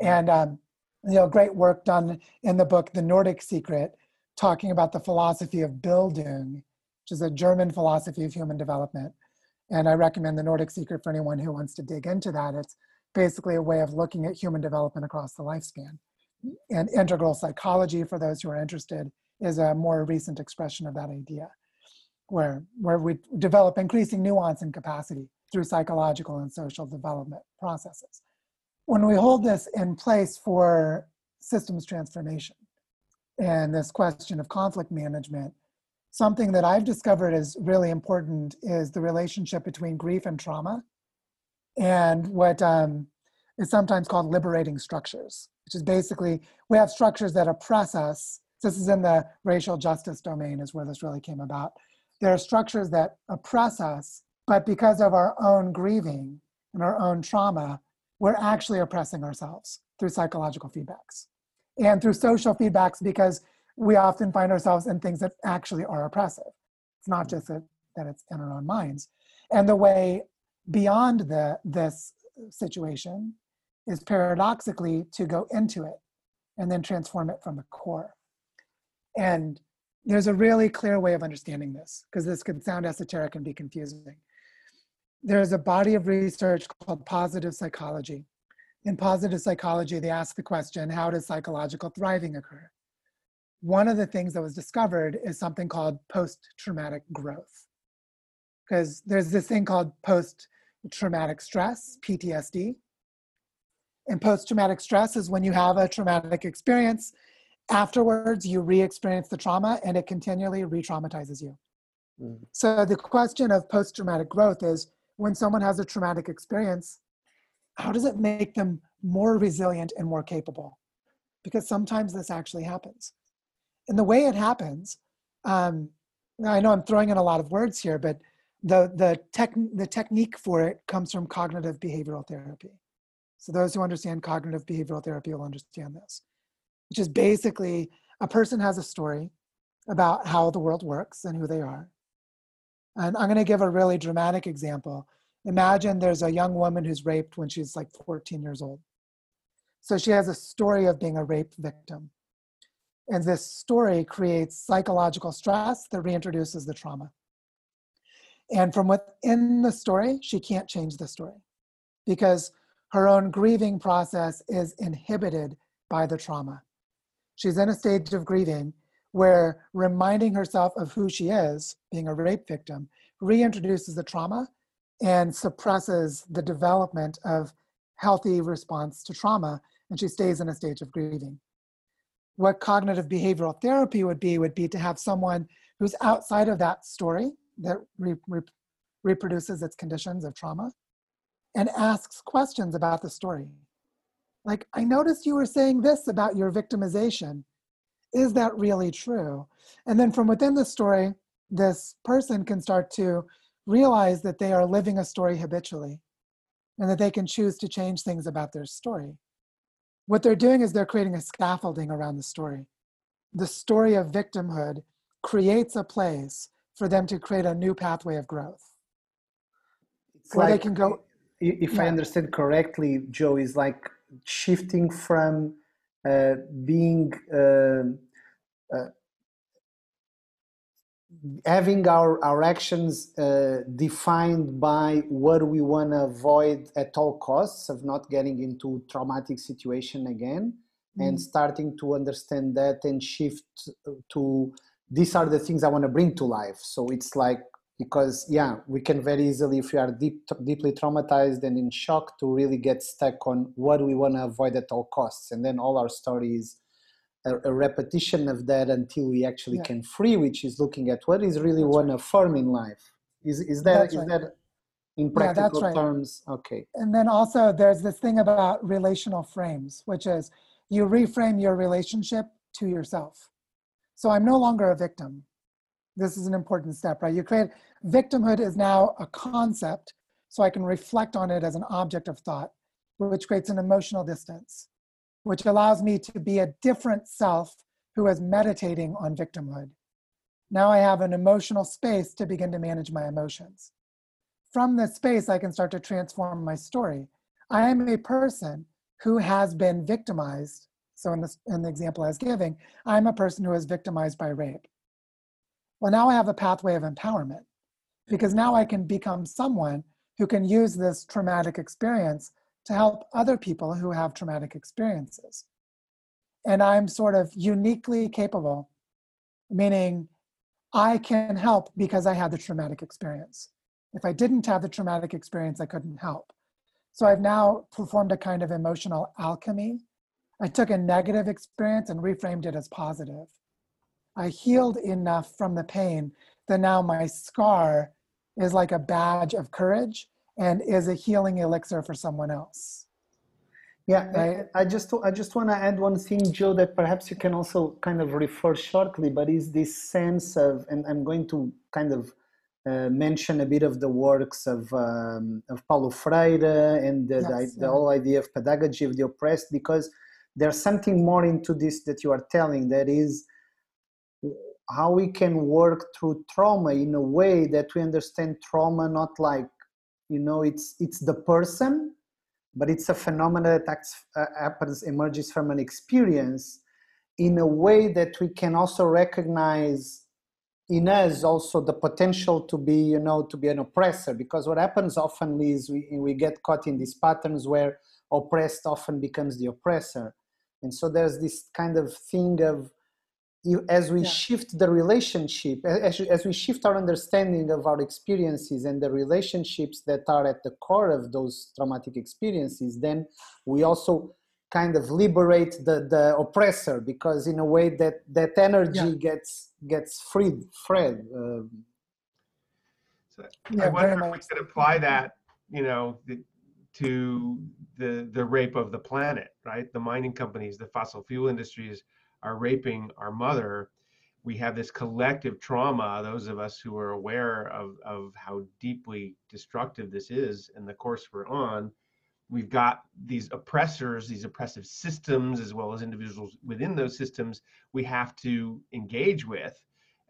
[SPEAKER 3] And um, you know, great work done in the book The Nordic Secret, talking about the philosophy of Bildung, which is a German philosophy of human development. And I recommend The Nordic Secret for anyone who wants to dig into that. It's basically a way of looking at human development across the lifespan. And integral psychology, for those who are interested, is a more recent expression of that idea, where, where we develop increasing nuance and capacity through psychological and social development processes. When we hold this in place for systems transformation and this question of conflict management, something that I've discovered is really important is the relationship between grief and trauma and what um, is sometimes called liberating structures, which is basically we have structures that oppress us. This is in the racial justice domain, is where this really came about. There are structures that oppress us but because of our own grieving and our own trauma, we're actually oppressing ourselves through psychological feedbacks and through social feedbacks because we often find ourselves in things that actually are oppressive. It's not just that, that it's in our own minds. And the way beyond the, this situation is paradoxically to go into it and then transform it from the core. And there's a really clear way of understanding this because this could sound esoteric and be confusing there's a body of research called positive psychology. In positive psychology, they ask the question, how does psychological thriving occur? One of the things that was discovered is something called post-traumatic growth. Because there's this thing called post-traumatic stress, PTSD. And post-traumatic stress is when you have a traumatic experience, afterwards you re-experience the trauma and it continually re-traumatizes you. Mm. So the question of post-traumatic growth is, when someone has a traumatic experience, how does it make them more resilient and more capable? Because sometimes this actually happens. And the way it happens um, I know I'm throwing in a lot of words here, but the the tech the technique for it comes from cognitive behavioral therapy. So those who understand cognitive behavioral therapy will understand this, which is basically a person has a story about how the world works and who they are. And I'm going to give a really dramatic example. Imagine there's a young woman who's raped when she's like 14 years old. So she has a story of being a rape victim. And this story creates psychological stress that reintroduces the trauma. And from within the story, she can't change the story because her own grieving process is inhibited by the trauma. She's in a stage of grieving where reminding herself of who she is, being a rape victim, reintroduces the trauma and suppresses the development of healthy response to trauma, and she stays in a stage of grieving. What cognitive behavioral therapy would be would be to have someone who's outside of that story that re- re- reproduces its conditions of trauma and asks questions about the story. Like, I noticed you were saying this about your victimization is that really true? And then from within the story, this person can start to realize that they are living a story habitually and that they can choose to change things about their story. What they're doing is they're creating a scaffolding around the story. The story of victimhood creates a place for them to create a new pathway of growth.
[SPEAKER 1] It's where like, they can go. If yeah. I understand correctly, Joe, is like shifting from uh, being uh, uh, having our, our actions uh, defined by what we want to avoid at all costs of not getting into traumatic situation again mm. and starting to understand that and shift to these are the things i want to bring to life so it's like because yeah we can very easily if we are deep, deeply traumatized and in shock to really get stuck on what we want to avoid at all costs and then all our stories a, a repetition of that until we actually yeah. can free which is looking at what is really one right. affirm in life is is that that's is right. that in practical yeah, right. terms okay
[SPEAKER 3] and then also there's this thing about relational frames which is you reframe your relationship to yourself so i'm no longer a victim this is an important step, right? You create victimhood is now a concept, so I can reflect on it as an object of thought, which creates an emotional distance, which allows me to be a different self who is meditating on victimhood. Now I have an emotional space to begin to manage my emotions. From this space, I can start to transform my story. I am a person who has been victimized. So in, this, in the example I was giving, I'm a person who is victimized by rape. Well, now I have a pathway of empowerment because now I can become someone who can use this traumatic experience to help other people who have traumatic experiences. And I'm sort of uniquely capable, meaning I can help because I had the traumatic experience. If I didn't have the traumatic experience, I couldn't help. So I've now performed a kind of emotional alchemy. I took a negative experience and reframed it as positive. I healed enough from the pain that now my scar is like a badge of courage and is a healing elixir for someone else.
[SPEAKER 1] Yeah? I, I just I just want to add one thing, Joe, that perhaps you can also kind of refer shortly, but is this sense of, and I'm going to kind of uh, mention a bit of the works of um, of Paulo Freire and the, yes, the, the whole idea of pedagogy of the oppressed, because there's something more into this that you are telling that is how we can work through trauma in a way that we understand trauma not like you know it's it's the person but it's a phenomenon that acts, uh, happens emerges from an experience in a way that we can also recognize in us also the potential to be you know to be an oppressor. Because what happens often is we, we get caught in these patterns where oppressed often becomes the oppressor. And so there's this kind of thing of as we yeah. shift the relationship as, as we shift our understanding of our experiences and the relationships that are at the core of those traumatic experiences then we also kind of liberate the the oppressor because in a way that that energy yeah. gets gets freed fred um,
[SPEAKER 2] so yeah, i wonder if we could apply that you know the, to the the rape of the planet right the mining companies the fossil fuel industries are raping our mother we have this collective trauma, those of us who are aware of, of how deeply destructive this is and the course we're on, we've got these oppressors, these oppressive systems, as well as individuals within those systems, we have to engage with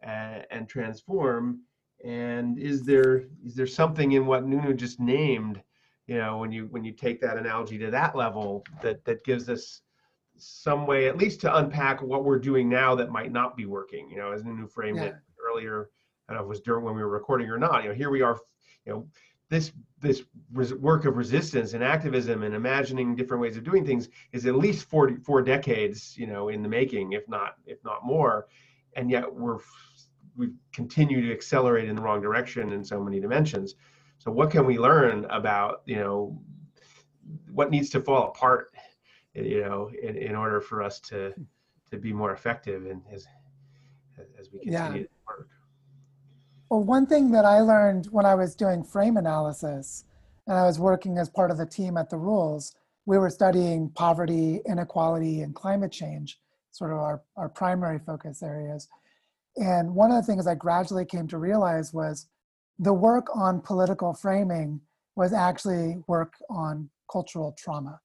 [SPEAKER 2] and, and transform. And is there is there something in what Nuno just named, you know, when you when you take that analogy to that level, that that gives us some way at least to unpack what we're doing now that might not be working you know as Nuno framed yeah. it earlier I don't know if it was during when we were recording or not you know here we are you know this this work of resistance and activism and imagining different ways of doing things is at least 40 four decades you know in the making if not if not more and yet we're we continue to accelerate in the wrong direction in so many dimensions so what can we learn about you know what needs to fall apart you know, in, in order for us to hmm. to be more effective and as as we continue yeah. to work.
[SPEAKER 3] Well, one thing that I learned when I was doing frame analysis, and I was working as part of the team at the Rules, we were studying poverty, inequality, and climate change, sort of our, our primary focus areas. And one of the things I gradually came to realize was the work on political framing was actually work on cultural trauma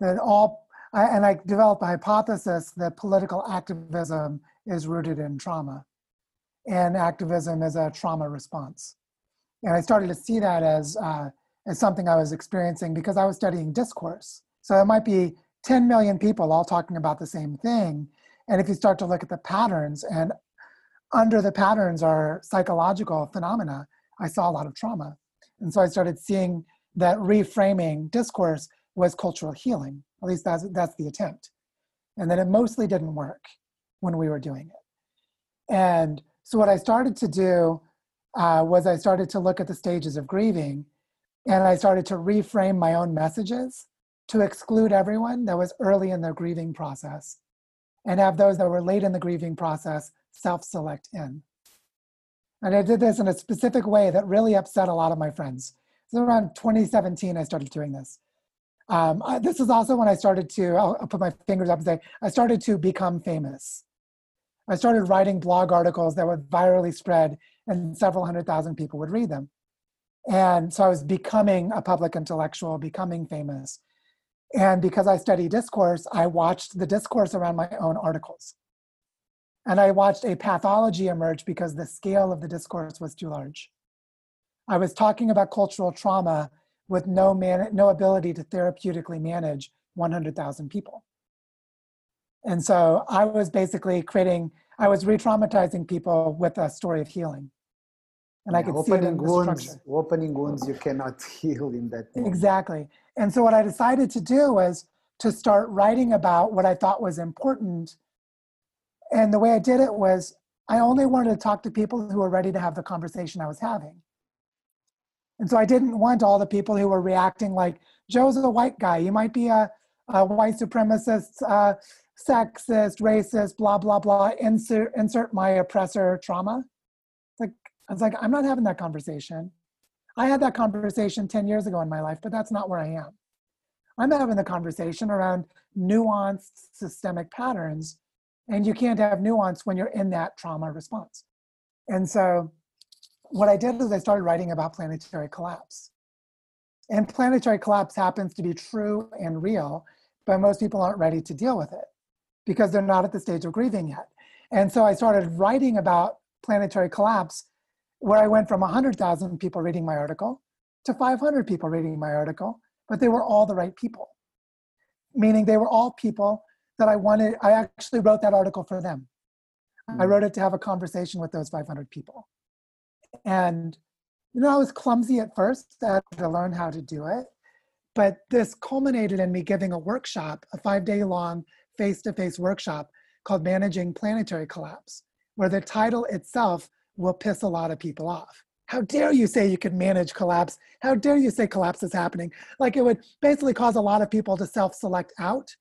[SPEAKER 3] that all, and I developed a hypothesis that political activism is rooted in trauma and activism is a trauma response. And I started to see that as, uh, as something I was experiencing because I was studying discourse. So it might be 10 million people all talking about the same thing. And if you start to look at the patterns, and under the patterns are psychological phenomena, I saw a lot of trauma. And so I started seeing that reframing discourse was cultural healing. At least that's, that's the attempt. And then it mostly didn't work when we were doing it. And so what I started to do uh, was I started to look at the stages of grieving and I started to reframe my own messages to exclude everyone that was early in their grieving process and have those that were late in the grieving process self-select in. And I did this in a specific way that really upset a lot of my friends. So around 2017, I started doing this. Um, I, this is also when I started to, I'll, I'll, put my fingers up and say, I started to become famous. I started writing blog articles that would virally spread and several hundred thousand people would read them. And so I was becoming a public intellectual, becoming famous. And because I study discourse, I watched the discourse around my own articles. And I watched a pathology emerge because the scale of the discourse was too large. I was talking about cultural trauma with no, man, no ability to therapeutically manage 100,000 people. And so I was basically creating, I was re-traumatizing people with a story of healing. And yeah, I could opening see it in wounds, structure.
[SPEAKER 1] Opening wounds you cannot heal in that.
[SPEAKER 3] Moment. Exactly. And so what I decided to do was to start writing about what I thought was important. And the way I did it was I only wanted to talk to people who were ready to have the conversation I was having. And so I didn't want all the people who were reacting like, Joe's a white guy. You might be a, a white supremacist, uh, sexist, racist, blah, blah, blah. Insert, insert my oppressor trauma. Like, I was like, I'm not having that conversation. I had that conversation 10 years ago in my life, but that's not where I am. I'm having the conversation around nuanced systemic patterns, and you can't have nuance when you're in that trauma response. And so what I did is I started writing about planetary collapse. And planetary collapse happens to be true and real, but most people aren't ready to deal with it because they're not at the stage of grieving yet. And so I started writing about planetary collapse where I went from 100,000 people reading my article to 500 people reading my article, but they were all the right people. Meaning they were all people that I wanted, I actually wrote that article for them. I hmm. wrote it to have a conversation with those 500 people. And, you know, I was clumsy at first. I had to learn how to do it. But this culminated in me giving a workshop, a five day long face to face workshop called Managing Planetary Collapse, where the title itself will piss a lot of people off. How dare you say you can manage collapse? How dare you say collapse is happening? Like it would basically cause a lot of people to self select out,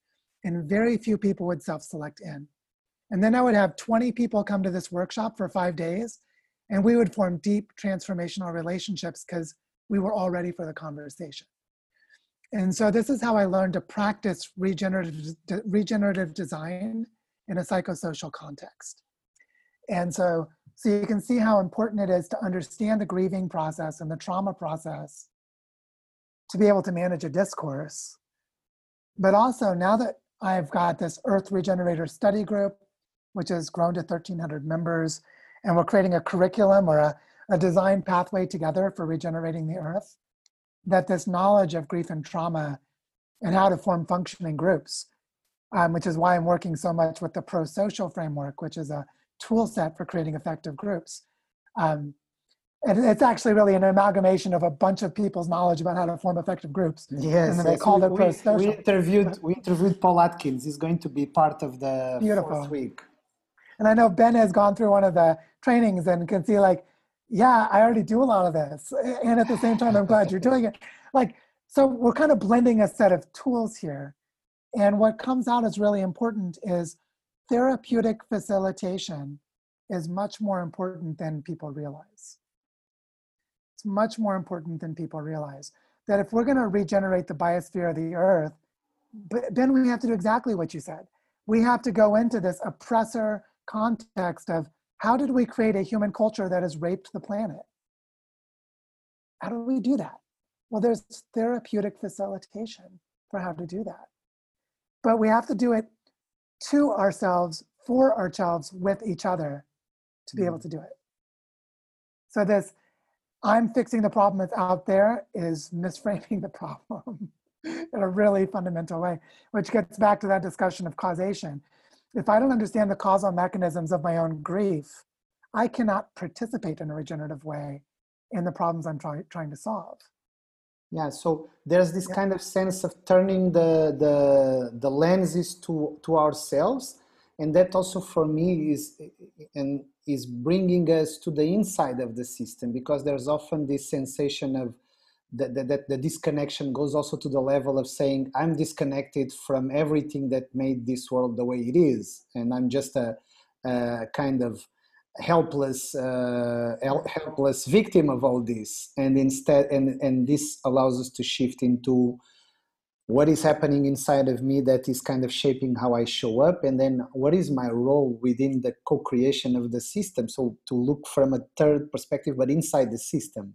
[SPEAKER 3] and very few people would self select in. And then I would have 20 people come to this workshop for five days, and we would form deep transformational relationships because we were all ready for the conversation. And so this is how I learned to practice regenerative, regenerative design in a psychosocial context. And so, so you can see how important it is to understand the grieving process and the trauma process to be able to manage a discourse. But also now that I've got this Earth Regenerator Study Group, which has grown to 1,300 members, and we're creating a curriculum or a, a design pathway together for regenerating the Earth, that this knowledge of grief and trauma and how to form functioning groups, um, which is why I'm working so much with the pro-social framework, which is a tool set for creating effective groups. Um, and it's actually really an amalgamation of a bunch of people's knowledge about how to form effective groups.
[SPEAKER 1] Yes,
[SPEAKER 3] and they
[SPEAKER 1] yes.
[SPEAKER 3] call
[SPEAKER 1] we,
[SPEAKER 3] it pro-social.
[SPEAKER 1] we interviewed we interviewed Paul Atkins. He's going to be part of the
[SPEAKER 3] Beautiful.
[SPEAKER 1] fourth week.
[SPEAKER 3] And I know Ben has gone through one of the trainings and can see like, yeah, I already do a lot of this. And at the same time, I'm glad you're doing it. Like, so we're kind of blending a set of tools here. And what comes out as really important is therapeutic facilitation is much more important than people realize. It's much more important than people realize. That if we're going to regenerate the biosphere of the earth, then we have to do exactly what you said. We have to go into this oppressor context of how did we create a human culture that has raped the planet? How do we do that? Well, there's therapeutic facilitation for how to do that. But we have to do it to ourselves, for ourselves, with each other to be able mm. to do it. So this I'm fixing the problem that's out there is misframing the problem in a really fundamental way, which gets back to that discussion of causation. If I don't understand the causal mechanisms of my own grief, I cannot participate in a regenerative way in the problems I'm try, trying to solve.
[SPEAKER 1] Yeah, so there's this
[SPEAKER 3] Yeah.
[SPEAKER 1] kind of sense of turning the the the lenses to to ourselves, and that also for me is and is bringing us to the inside of the system because there's often this sensation of that, that, that the disconnection goes also to the level of saying i'm disconnected from everything that made this world the way it is and i'm just a, a kind of helpless uh, hel- helpless victim of all this and instead and and this allows us to shift into what is happening inside of me that is kind of shaping how I show up, and then what is my role within the co creation of the system. So, to look from a third perspective, but inside the system,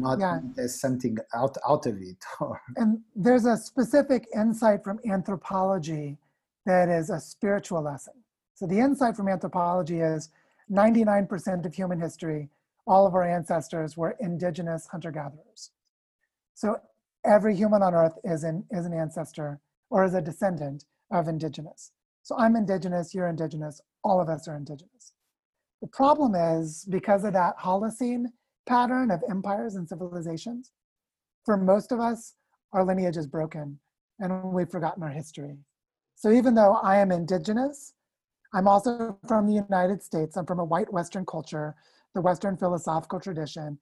[SPEAKER 1] not
[SPEAKER 3] Yeah.
[SPEAKER 1] as something out, out of it.
[SPEAKER 3] And there's a specific insight from anthropology that is a spiritual lesson. So the insight from anthropology is 99% of human history, all of our ancestors were indigenous hunter-gatherers. So every human on earth is an, is an ancestor or is a descendant of indigenous. So I'm indigenous, you're indigenous, all of us are indigenous. The problem is because of that Holocene pattern of empires and civilizations, for most of us, our lineage is broken and we've forgotten our history. So even though I am indigenous, I'm also from the United States. I'm from a white Western culture, the Western philosophical tradition.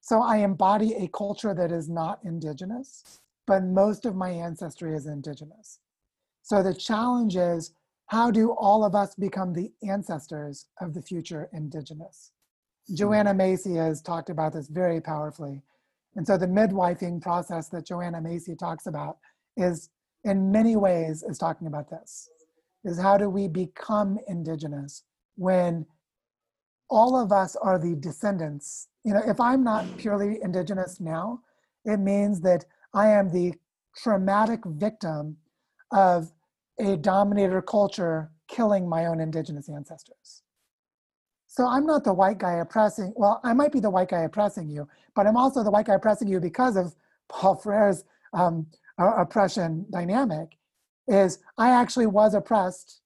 [SPEAKER 3] So I embody a culture that is not indigenous, but most of my ancestry is indigenous. So the challenge is how do all of us become the ancestors of the future indigenous? Joanna Macy has talked about this very powerfully. And so the midwifing process that Joanna Macy talks about is in many ways is talking about this. Is how do we become indigenous when all of us are the descendants? You know, if I'm not purely indigenous now, it means that I am the traumatic victim of a dominator culture killing my own indigenous ancestors. So I'm not the white guy oppressing, well, I might be the white guy oppressing you, but I'm also the white guy oppressing you because of Paul Freire's um, oppression dynamic is I actually was oppressed,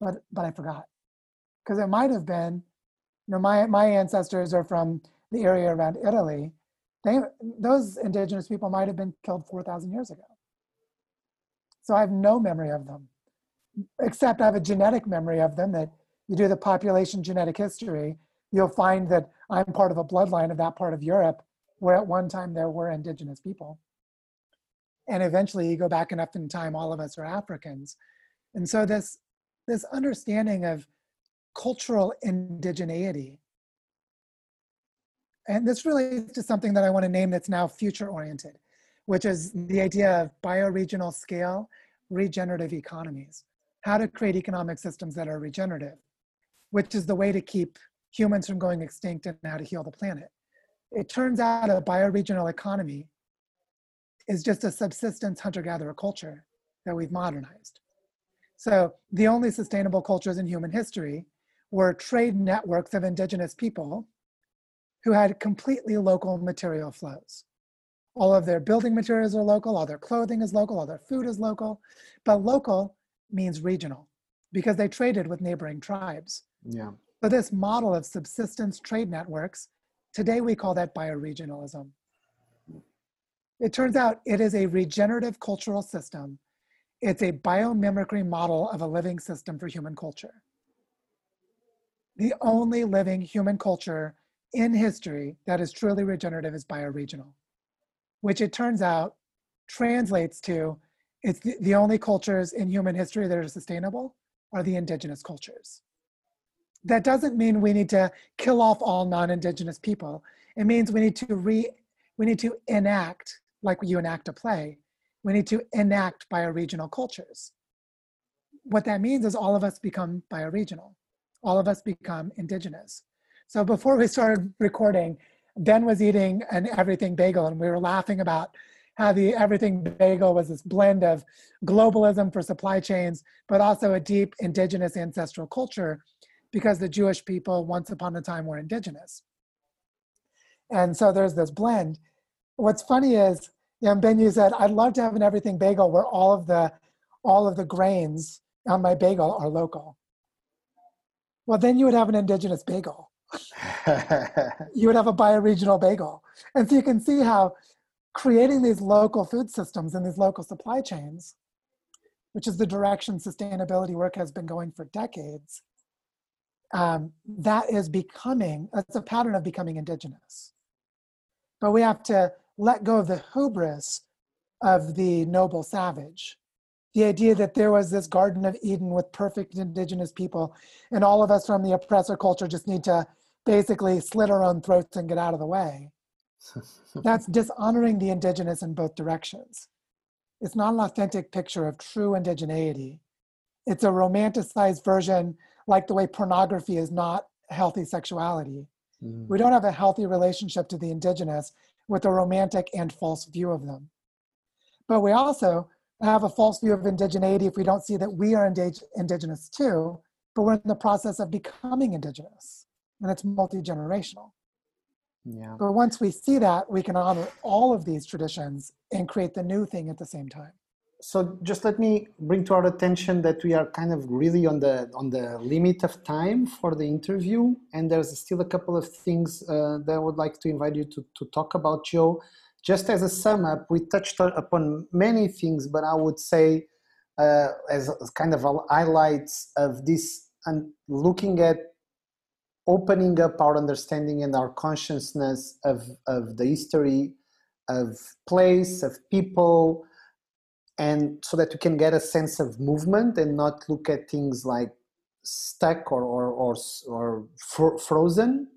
[SPEAKER 3] but, but I forgot. Because it might have been, you know, my, my ancestors are from the area around Italy. They, those indigenous people might have been killed 4,000 years ago. So I have no memory of them, except I have a genetic memory of them that you do the population genetic history, you'll find that I'm part of a bloodline of that part of Europe where at one time there were indigenous people. And eventually you go back enough in time, all of us are Africans. And so this, this understanding of cultural indigeneity, and this relates to something that I want to name that's now future oriented, which is the idea of bioregional scale regenerative economies, how to create economic systems that are regenerative. Which is the way to keep humans from going extinct and how to heal the planet. It turns out a bioregional economy is just a subsistence hunter-gatherer culture that we've modernized. So the only sustainable cultures in human history were trade networks of indigenous people who had completely local material flows. All of their building materials are local, all their clothing is local, all their food is local, but local means regional because they traded with neighboring tribes.
[SPEAKER 1] Yeah.
[SPEAKER 3] So this model of subsistence trade networks, today we call that bioregionalism. It turns out it is a regenerative cultural system. It's a biomimicry model of a living system for human culture. The only living human culture in history that is truly regenerative is bioregional, which it turns out translates to it's the, the only cultures in human history that are sustainable are the indigenous cultures. That doesn't mean we need to kill off all non-indigenous people. It means we need to re we need to enact, like you enact a play, we need to enact bioregional cultures. What that means is all of us become bioregional. All of us become indigenous. So before we started recording, Ben was eating an everything bagel and we were laughing about how the everything bagel was this blend of globalism for supply chains, but also a deep indigenous ancestral culture because the Jewish people once upon a time were indigenous. And so there's this blend. What's funny is, yeah, Ben, you said, I'd love to have an everything bagel where all of the all of the grains on my bagel are local. Well, then you would have an indigenous bagel you would have a bioregional bagel. And so you can see how creating these local food systems and these local supply chains, which is the direction sustainability work has been going for decades, um, that is becoming, that's a pattern of becoming indigenous. But we have to let go of the hubris of the noble savage. The idea that there was this Garden of Eden with perfect indigenous people, and all of us from the oppressor culture just need to basically slit our own throats and get out of the way. That's dishonoring the indigenous in both directions. It's not an authentic picture of true indigeneity. It's a romanticized version, like the way pornography is not healthy sexuality. Mm. We don't have a healthy relationship to the indigenous with a romantic and false view of them. But we also have a false view of indigeneity if we don't see that we are indigenous too, but we're in the process of becoming indigenous and it's multi-generational.
[SPEAKER 1] Yeah.
[SPEAKER 3] But once we see that, we can honor all of these traditions and create the new thing at the same time.
[SPEAKER 1] So just let me bring to our attention that we are kind of really on the on the limit of time for the interview, and there's still a couple of things uh, that I would like to invite you to, to talk about, Joe. Just as a sum up, we touched upon many things, but I would say uh, as kind of highlights of this and looking at opening up our understanding and our consciousness of, of the history of place, of people, and so that we can get a sense of movement and not look at things like stuck or, or, or, or fro frozen.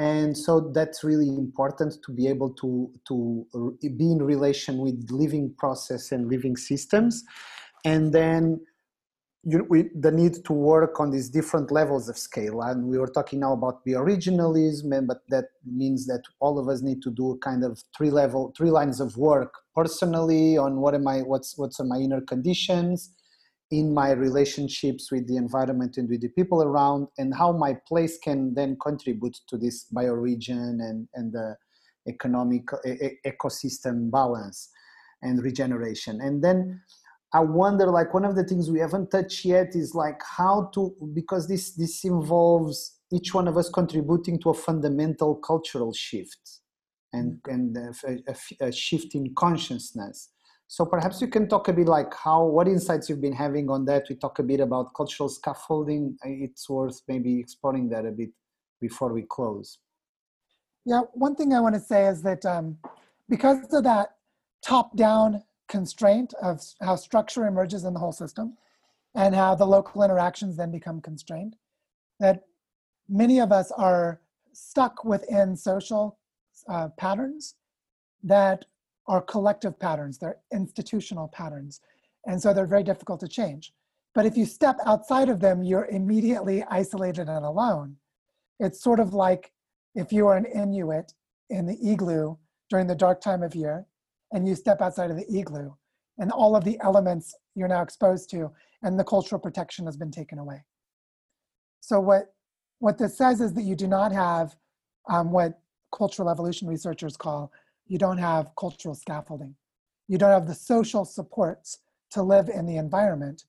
[SPEAKER 1] And so that's really important to be able to, to be in relation with living process and living systems. And then you, we, the need to work on these different levels of scale. And we were talking now about the bioregionalism, but that means that all of us need to do kind of three level, three lines of work personally on what am I, what's, what's my inner conditions, in my relationships with the environment and with the people around, and how my place can then contribute to this bioregion and, and the economic e ecosystem balance and regeneration. And then I wonder, like one of the things we haven't touched yet is like how to, because this this involves each one of us contributing to a fundamental cultural shift and and a, a, a shift in consciousness. So perhaps you can talk a bit like how what insights you've been having on that. We talk a bit about cultural scaffolding. It's worth maybe exploring that a bit before we close.
[SPEAKER 3] Yeah, one thing I want to say is that um, because of that top-down constraint of how structure emerges in the whole system and how the local interactions then become constrained. That many of us are stuck within social uh, patterns that are collective patterns, they're institutional patterns. And so they're very difficult to change. But if you step outside of them, you're immediately isolated and alone. It's sort of like if you are an Inuit in the igloo during the dark time of year and you step outside of the igloo and all of the elements you're now exposed to and the cultural protection has been taken away. So what, what this says is that you do not have um, what cultural evolution researchers call, you don't have cultural scaffolding. You don't have the social supports to live in the environment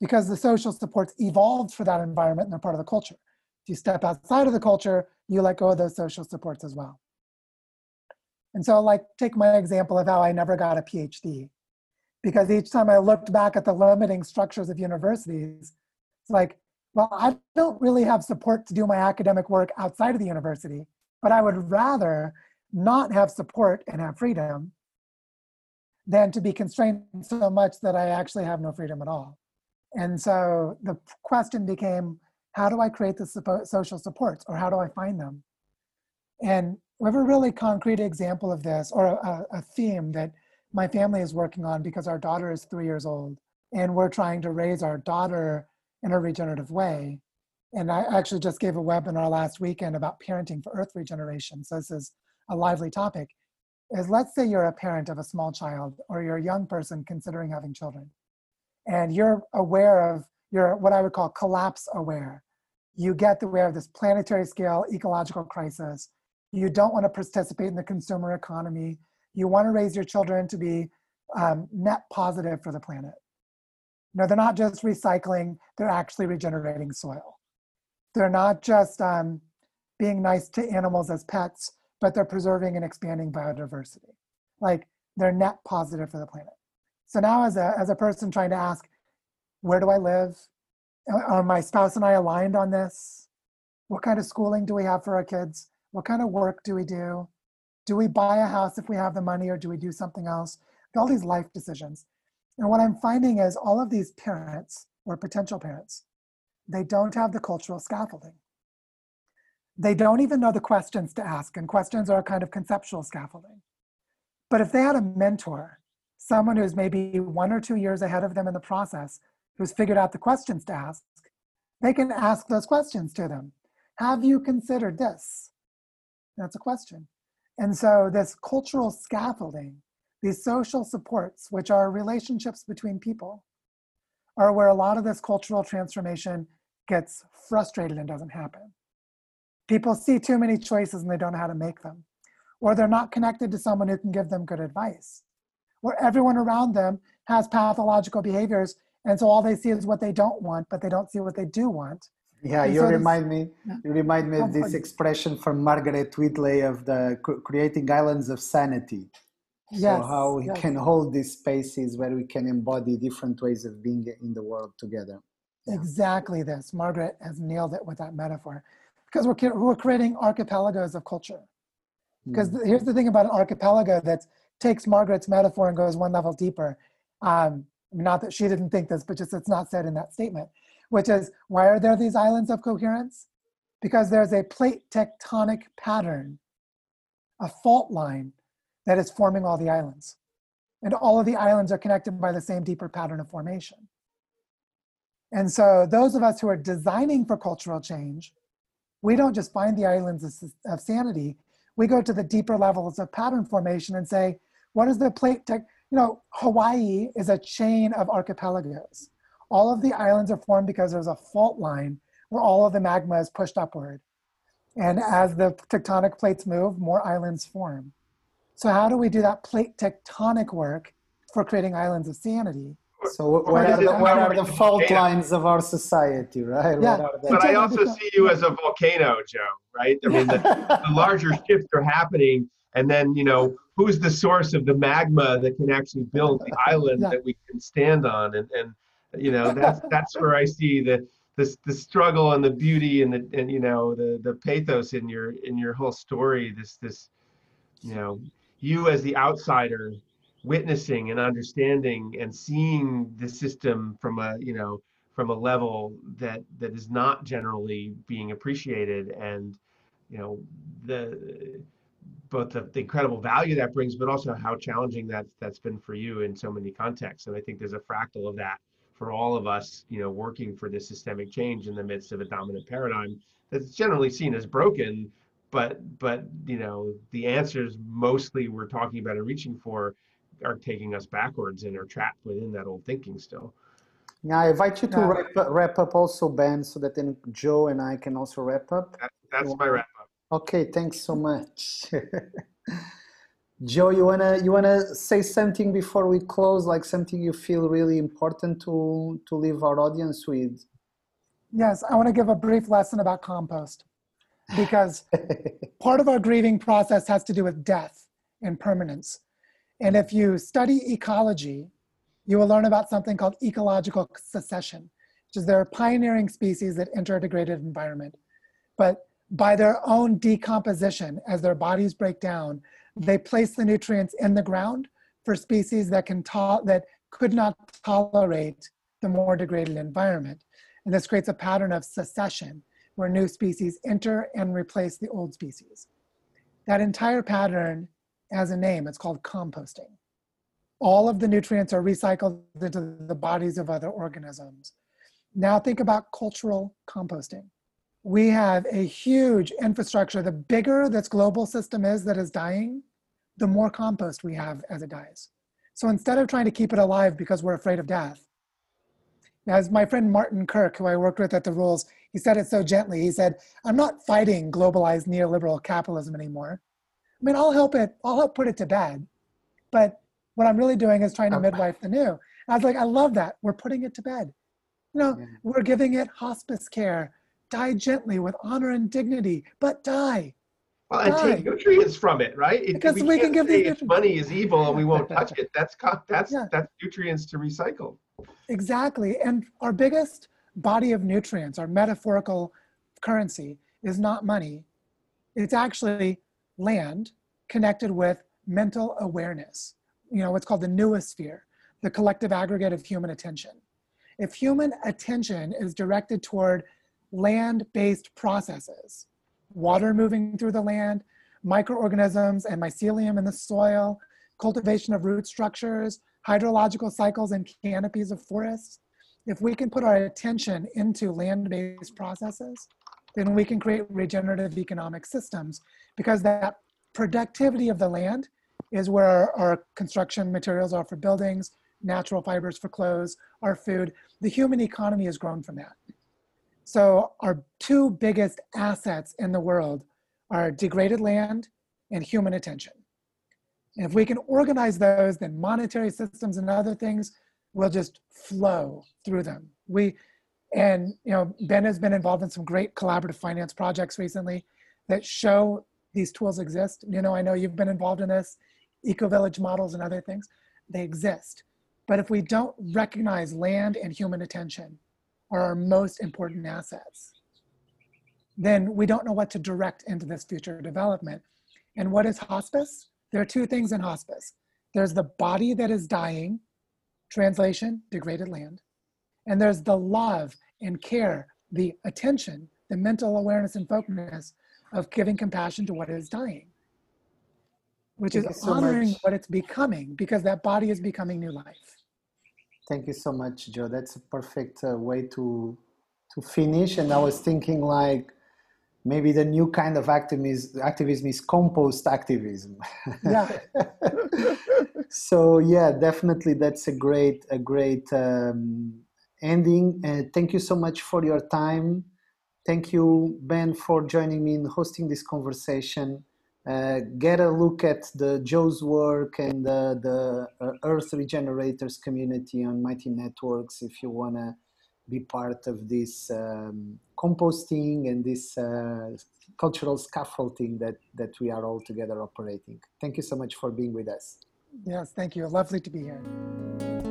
[SPEAKER 3] because the social supports evolved for that environment and they're part of the culture. If you step outside of the culture, you let go of those social supports as well. And so like take my example of how I never got a PhD. Because each time I looked back at the limiting structures of universities, it's like, well, I don't really have support to do my academic work outside of the university, but I would rather not have support and have freedom than to be constrained so much that I actually have no freedom at all. And so the question became, how do I create the social supports or how do I find them? And we have a really concrete example of this or a, a theme that my family is working on because our daughter is three years old and we're trying to raise our daughter in a regenerative way. And I actually just gave a webinar last weekend about parenting for earth regeneration. So this is a lively topic. Is let's say you're a parent of a small child or you're a young person considering having children and you're aware of, you're what I would call collapse aware. You get aware of this planetary scale ecological crisis you don't want to participate in the consumer economy. You want to raise your children to be um, net positive for the planet. No, they're not just recycling, they're actually regenerating soil. They're not just um, being nice to animals as pets, but they're preserving and expanding biodiversity. Like they're net positive for the planet. So now as a, as a person trying to ask, where do I live? Are my spouse and I aligned on this? What kind of schooling do we have for our kids? What kind of work do we do? Do we buy a house if we have the money or do we do something else? All these life decisions. And what I'm finding is all of these parents or potential parents, they don't have the cultural scaffolding. They don't even know the questions to ask, and questions are a kind of conceptual scaffolding. But if they had a mentor, someone who's maybe one or two years ahead of them in the process, who's figured out the questions to ask, they can ask those questions to them. Have you considered this? That's a question. And so this cultural scaffolding, these social supports, which are relationships between people, are where a lot of this cultural transformation gets frustrated and doesn't happen. People see too many choices and they don't know how to make them. Or they're not connected to someone who can give them good advice. Or everyone around them has pathological behaviors, and so all they see is what they don't want, but they don't see what they do want.
[SPEAKER 1] Yeah, you remind me. You remind me of this expression from Margaret Wheatley of the creating islands of sanity. Yes, so how we yes. can hold these spaces where we can embody different ways of being in the world together.
[SPEAKER 3] Exactly this. Margaret has nailed it with that metaphor, because we're we're creating archipelagos of culture. Because mm. here's the thing about an archipelago that takes Margaret's metaphor and goes one level deeper. Um, not that she didn't think this, but just it's not said in that statement which is why are there these islands of coherence? Because there's a plate tectonic pattern, a fault line that is forming all the islands. And all of the islands are connected by the same deeper pattern of formation. And so those of us who are designing for cultural change, we don't just find the islands of, sanity, we go to the deeper levels of pattern formation and say, what is the plate tech? You know, Hawaii is a chain of archipelagos all of the islands are formed because there's a fault line where all of the magma is pushed upward. And as the tectonic plates move, more islands form. So how do we do that plate tectonic work for creating islands of sanity?
[SPEAKER 1] So what are, the, what are the fault lines of our society, right?
[SPEAKER 3] Yeah.
[SPEAKER 2] But I also see you as a volcano, Joe, right? I mean, the, the larger shifts are happening, and then, you know, who's the source of the magma that can actually build the island yeah. that we can stand on? And, and you know that's that's where i see the the, the struggle and the beauty and the and you know the the pathos in your in your whole story this this you know you as the outsider witnessing and understanding and seeing the system from a you know from a level that that is not generally being appreciated and you know the both the, the, incredible value that brings but also how challenging that that's been for you in so many contexts. And i think there's a fractal of that for all of us, you know, working for this systemic change in the midst of a dominant paradigm that's generally seen as broken, but but you know the answers mostly we're talking about and reaching for are taking us backwards and are trapped within that old thinking still.
[SPEAKER 1] Yeah, I invite you to wrap, wrap up also, Ben, so that then Joe and I can also wrap up.
[SPEAKER 2] That, that's my wrap up.
[SPEAKER 1] Okay, thanks so much. Joe, you wanna you wanna say something before we close, like something you feel really important to to leave our audience with?
[SPEAKER 3] Yes, I want to give a brief lesson about compost because part of our grieving process has to do with death and permanence. And if you study ecology, you will learn about something called ecological succession, which is there are pioneering species that enter a degraded environment. But by their own decomposition, as their bodies break down, they place the nutrients in the ground for species that can to- that could not tolerate the more degraded environment. And this creates a pattern of succession where new species enter and replace the old species. That entire pattern has a name, it's called composting. All of the nutrients are recycled into the bodies of other organisms. Now think about cultural composting. We have a huge infrastructure. The bigger this global system is that is dying, the more compost we have as it dies. So instead of trying to keep it alive because we're afraid of death, as my friend Martin Kirk, who I worked with at the Rules, he said it so gently. He said, I'm not fighting globalized neoliberal capitalism anymore. I mean, I'll help it, I'll help put it to bed. But what I'm really doing is trying to oh. midwife the new. I was like, I love that. We're putting it to bed. You know, yeah. we're giving it hospice care. Die gently with honor and dignity, but die.
[SPEAKER 2] Well, and die. take nutrients from it, right? It,
[SPEAKER 3] because we, we can give
[SPEAKER 2] these money is evil and we won't touch it. That's that's yeah. that's nutrients to recycle.
[SPEAKER 3] Exactly. And our biggest body of nutrients, our metaphorical currency, is not money. It's actually land connected with mental awareness. You know, what's called the noosphere, the collective aggregate of human attention. If human attention is directed toward land based processes, water moving through the land, microorganisms and mycelium in the soil, cultivation of root structures, hydrological cycles and canopies of forests, if we can put our attention into land-based processes, then we can create regenerative economic systems because that productivity of the land is where our, construction materials are for buildings, natural fibers for clothes, our food. The human economy has grown from that. So our two biggest assets in the world are degraded land and human attention. And if we can organize those, then monetary systems and other things will just flow through them. We, and you know, Ben has been involved in some great collaborative finance projects recently that show these tools exist. You know, I know you've been involved in this, eco-village models and other things, they exist. But if we don't recognize land and human attention are our most important assets, then we don't know what to direct into this future development. And what is hospice? There are two things in hospice. There's the body that is dying, translation, degraded land. And there's the love and care, the attention, the mental awareness and focus of giving compassion to what is dying, which Thank is honoring what it's becoming because that body is becoming new life.
[SPEAKER 1] Thank you so much, Joe. That's a perfect uh, way to to finish. And I was thinking like, maybe the new kind of activism, activism is compost activism.
[SPEAKER 3] Yeah.
[SPEAKER 1] so yeah, definitely that's a great a great um, ending. Uh, thank you so much for your time. Thank you, Ben, for joining me in hosting this conversation. Uh, get a look at the Joe's work and the, the uh, Earth Regenerators community on Mighty Networks if you want to be part of this um, composting and this uh, cultural scaffolding that, that we are all together operating. Thank you so much for being with us.
[SPEAKER 3] Yes, thank you. Lovely to be here.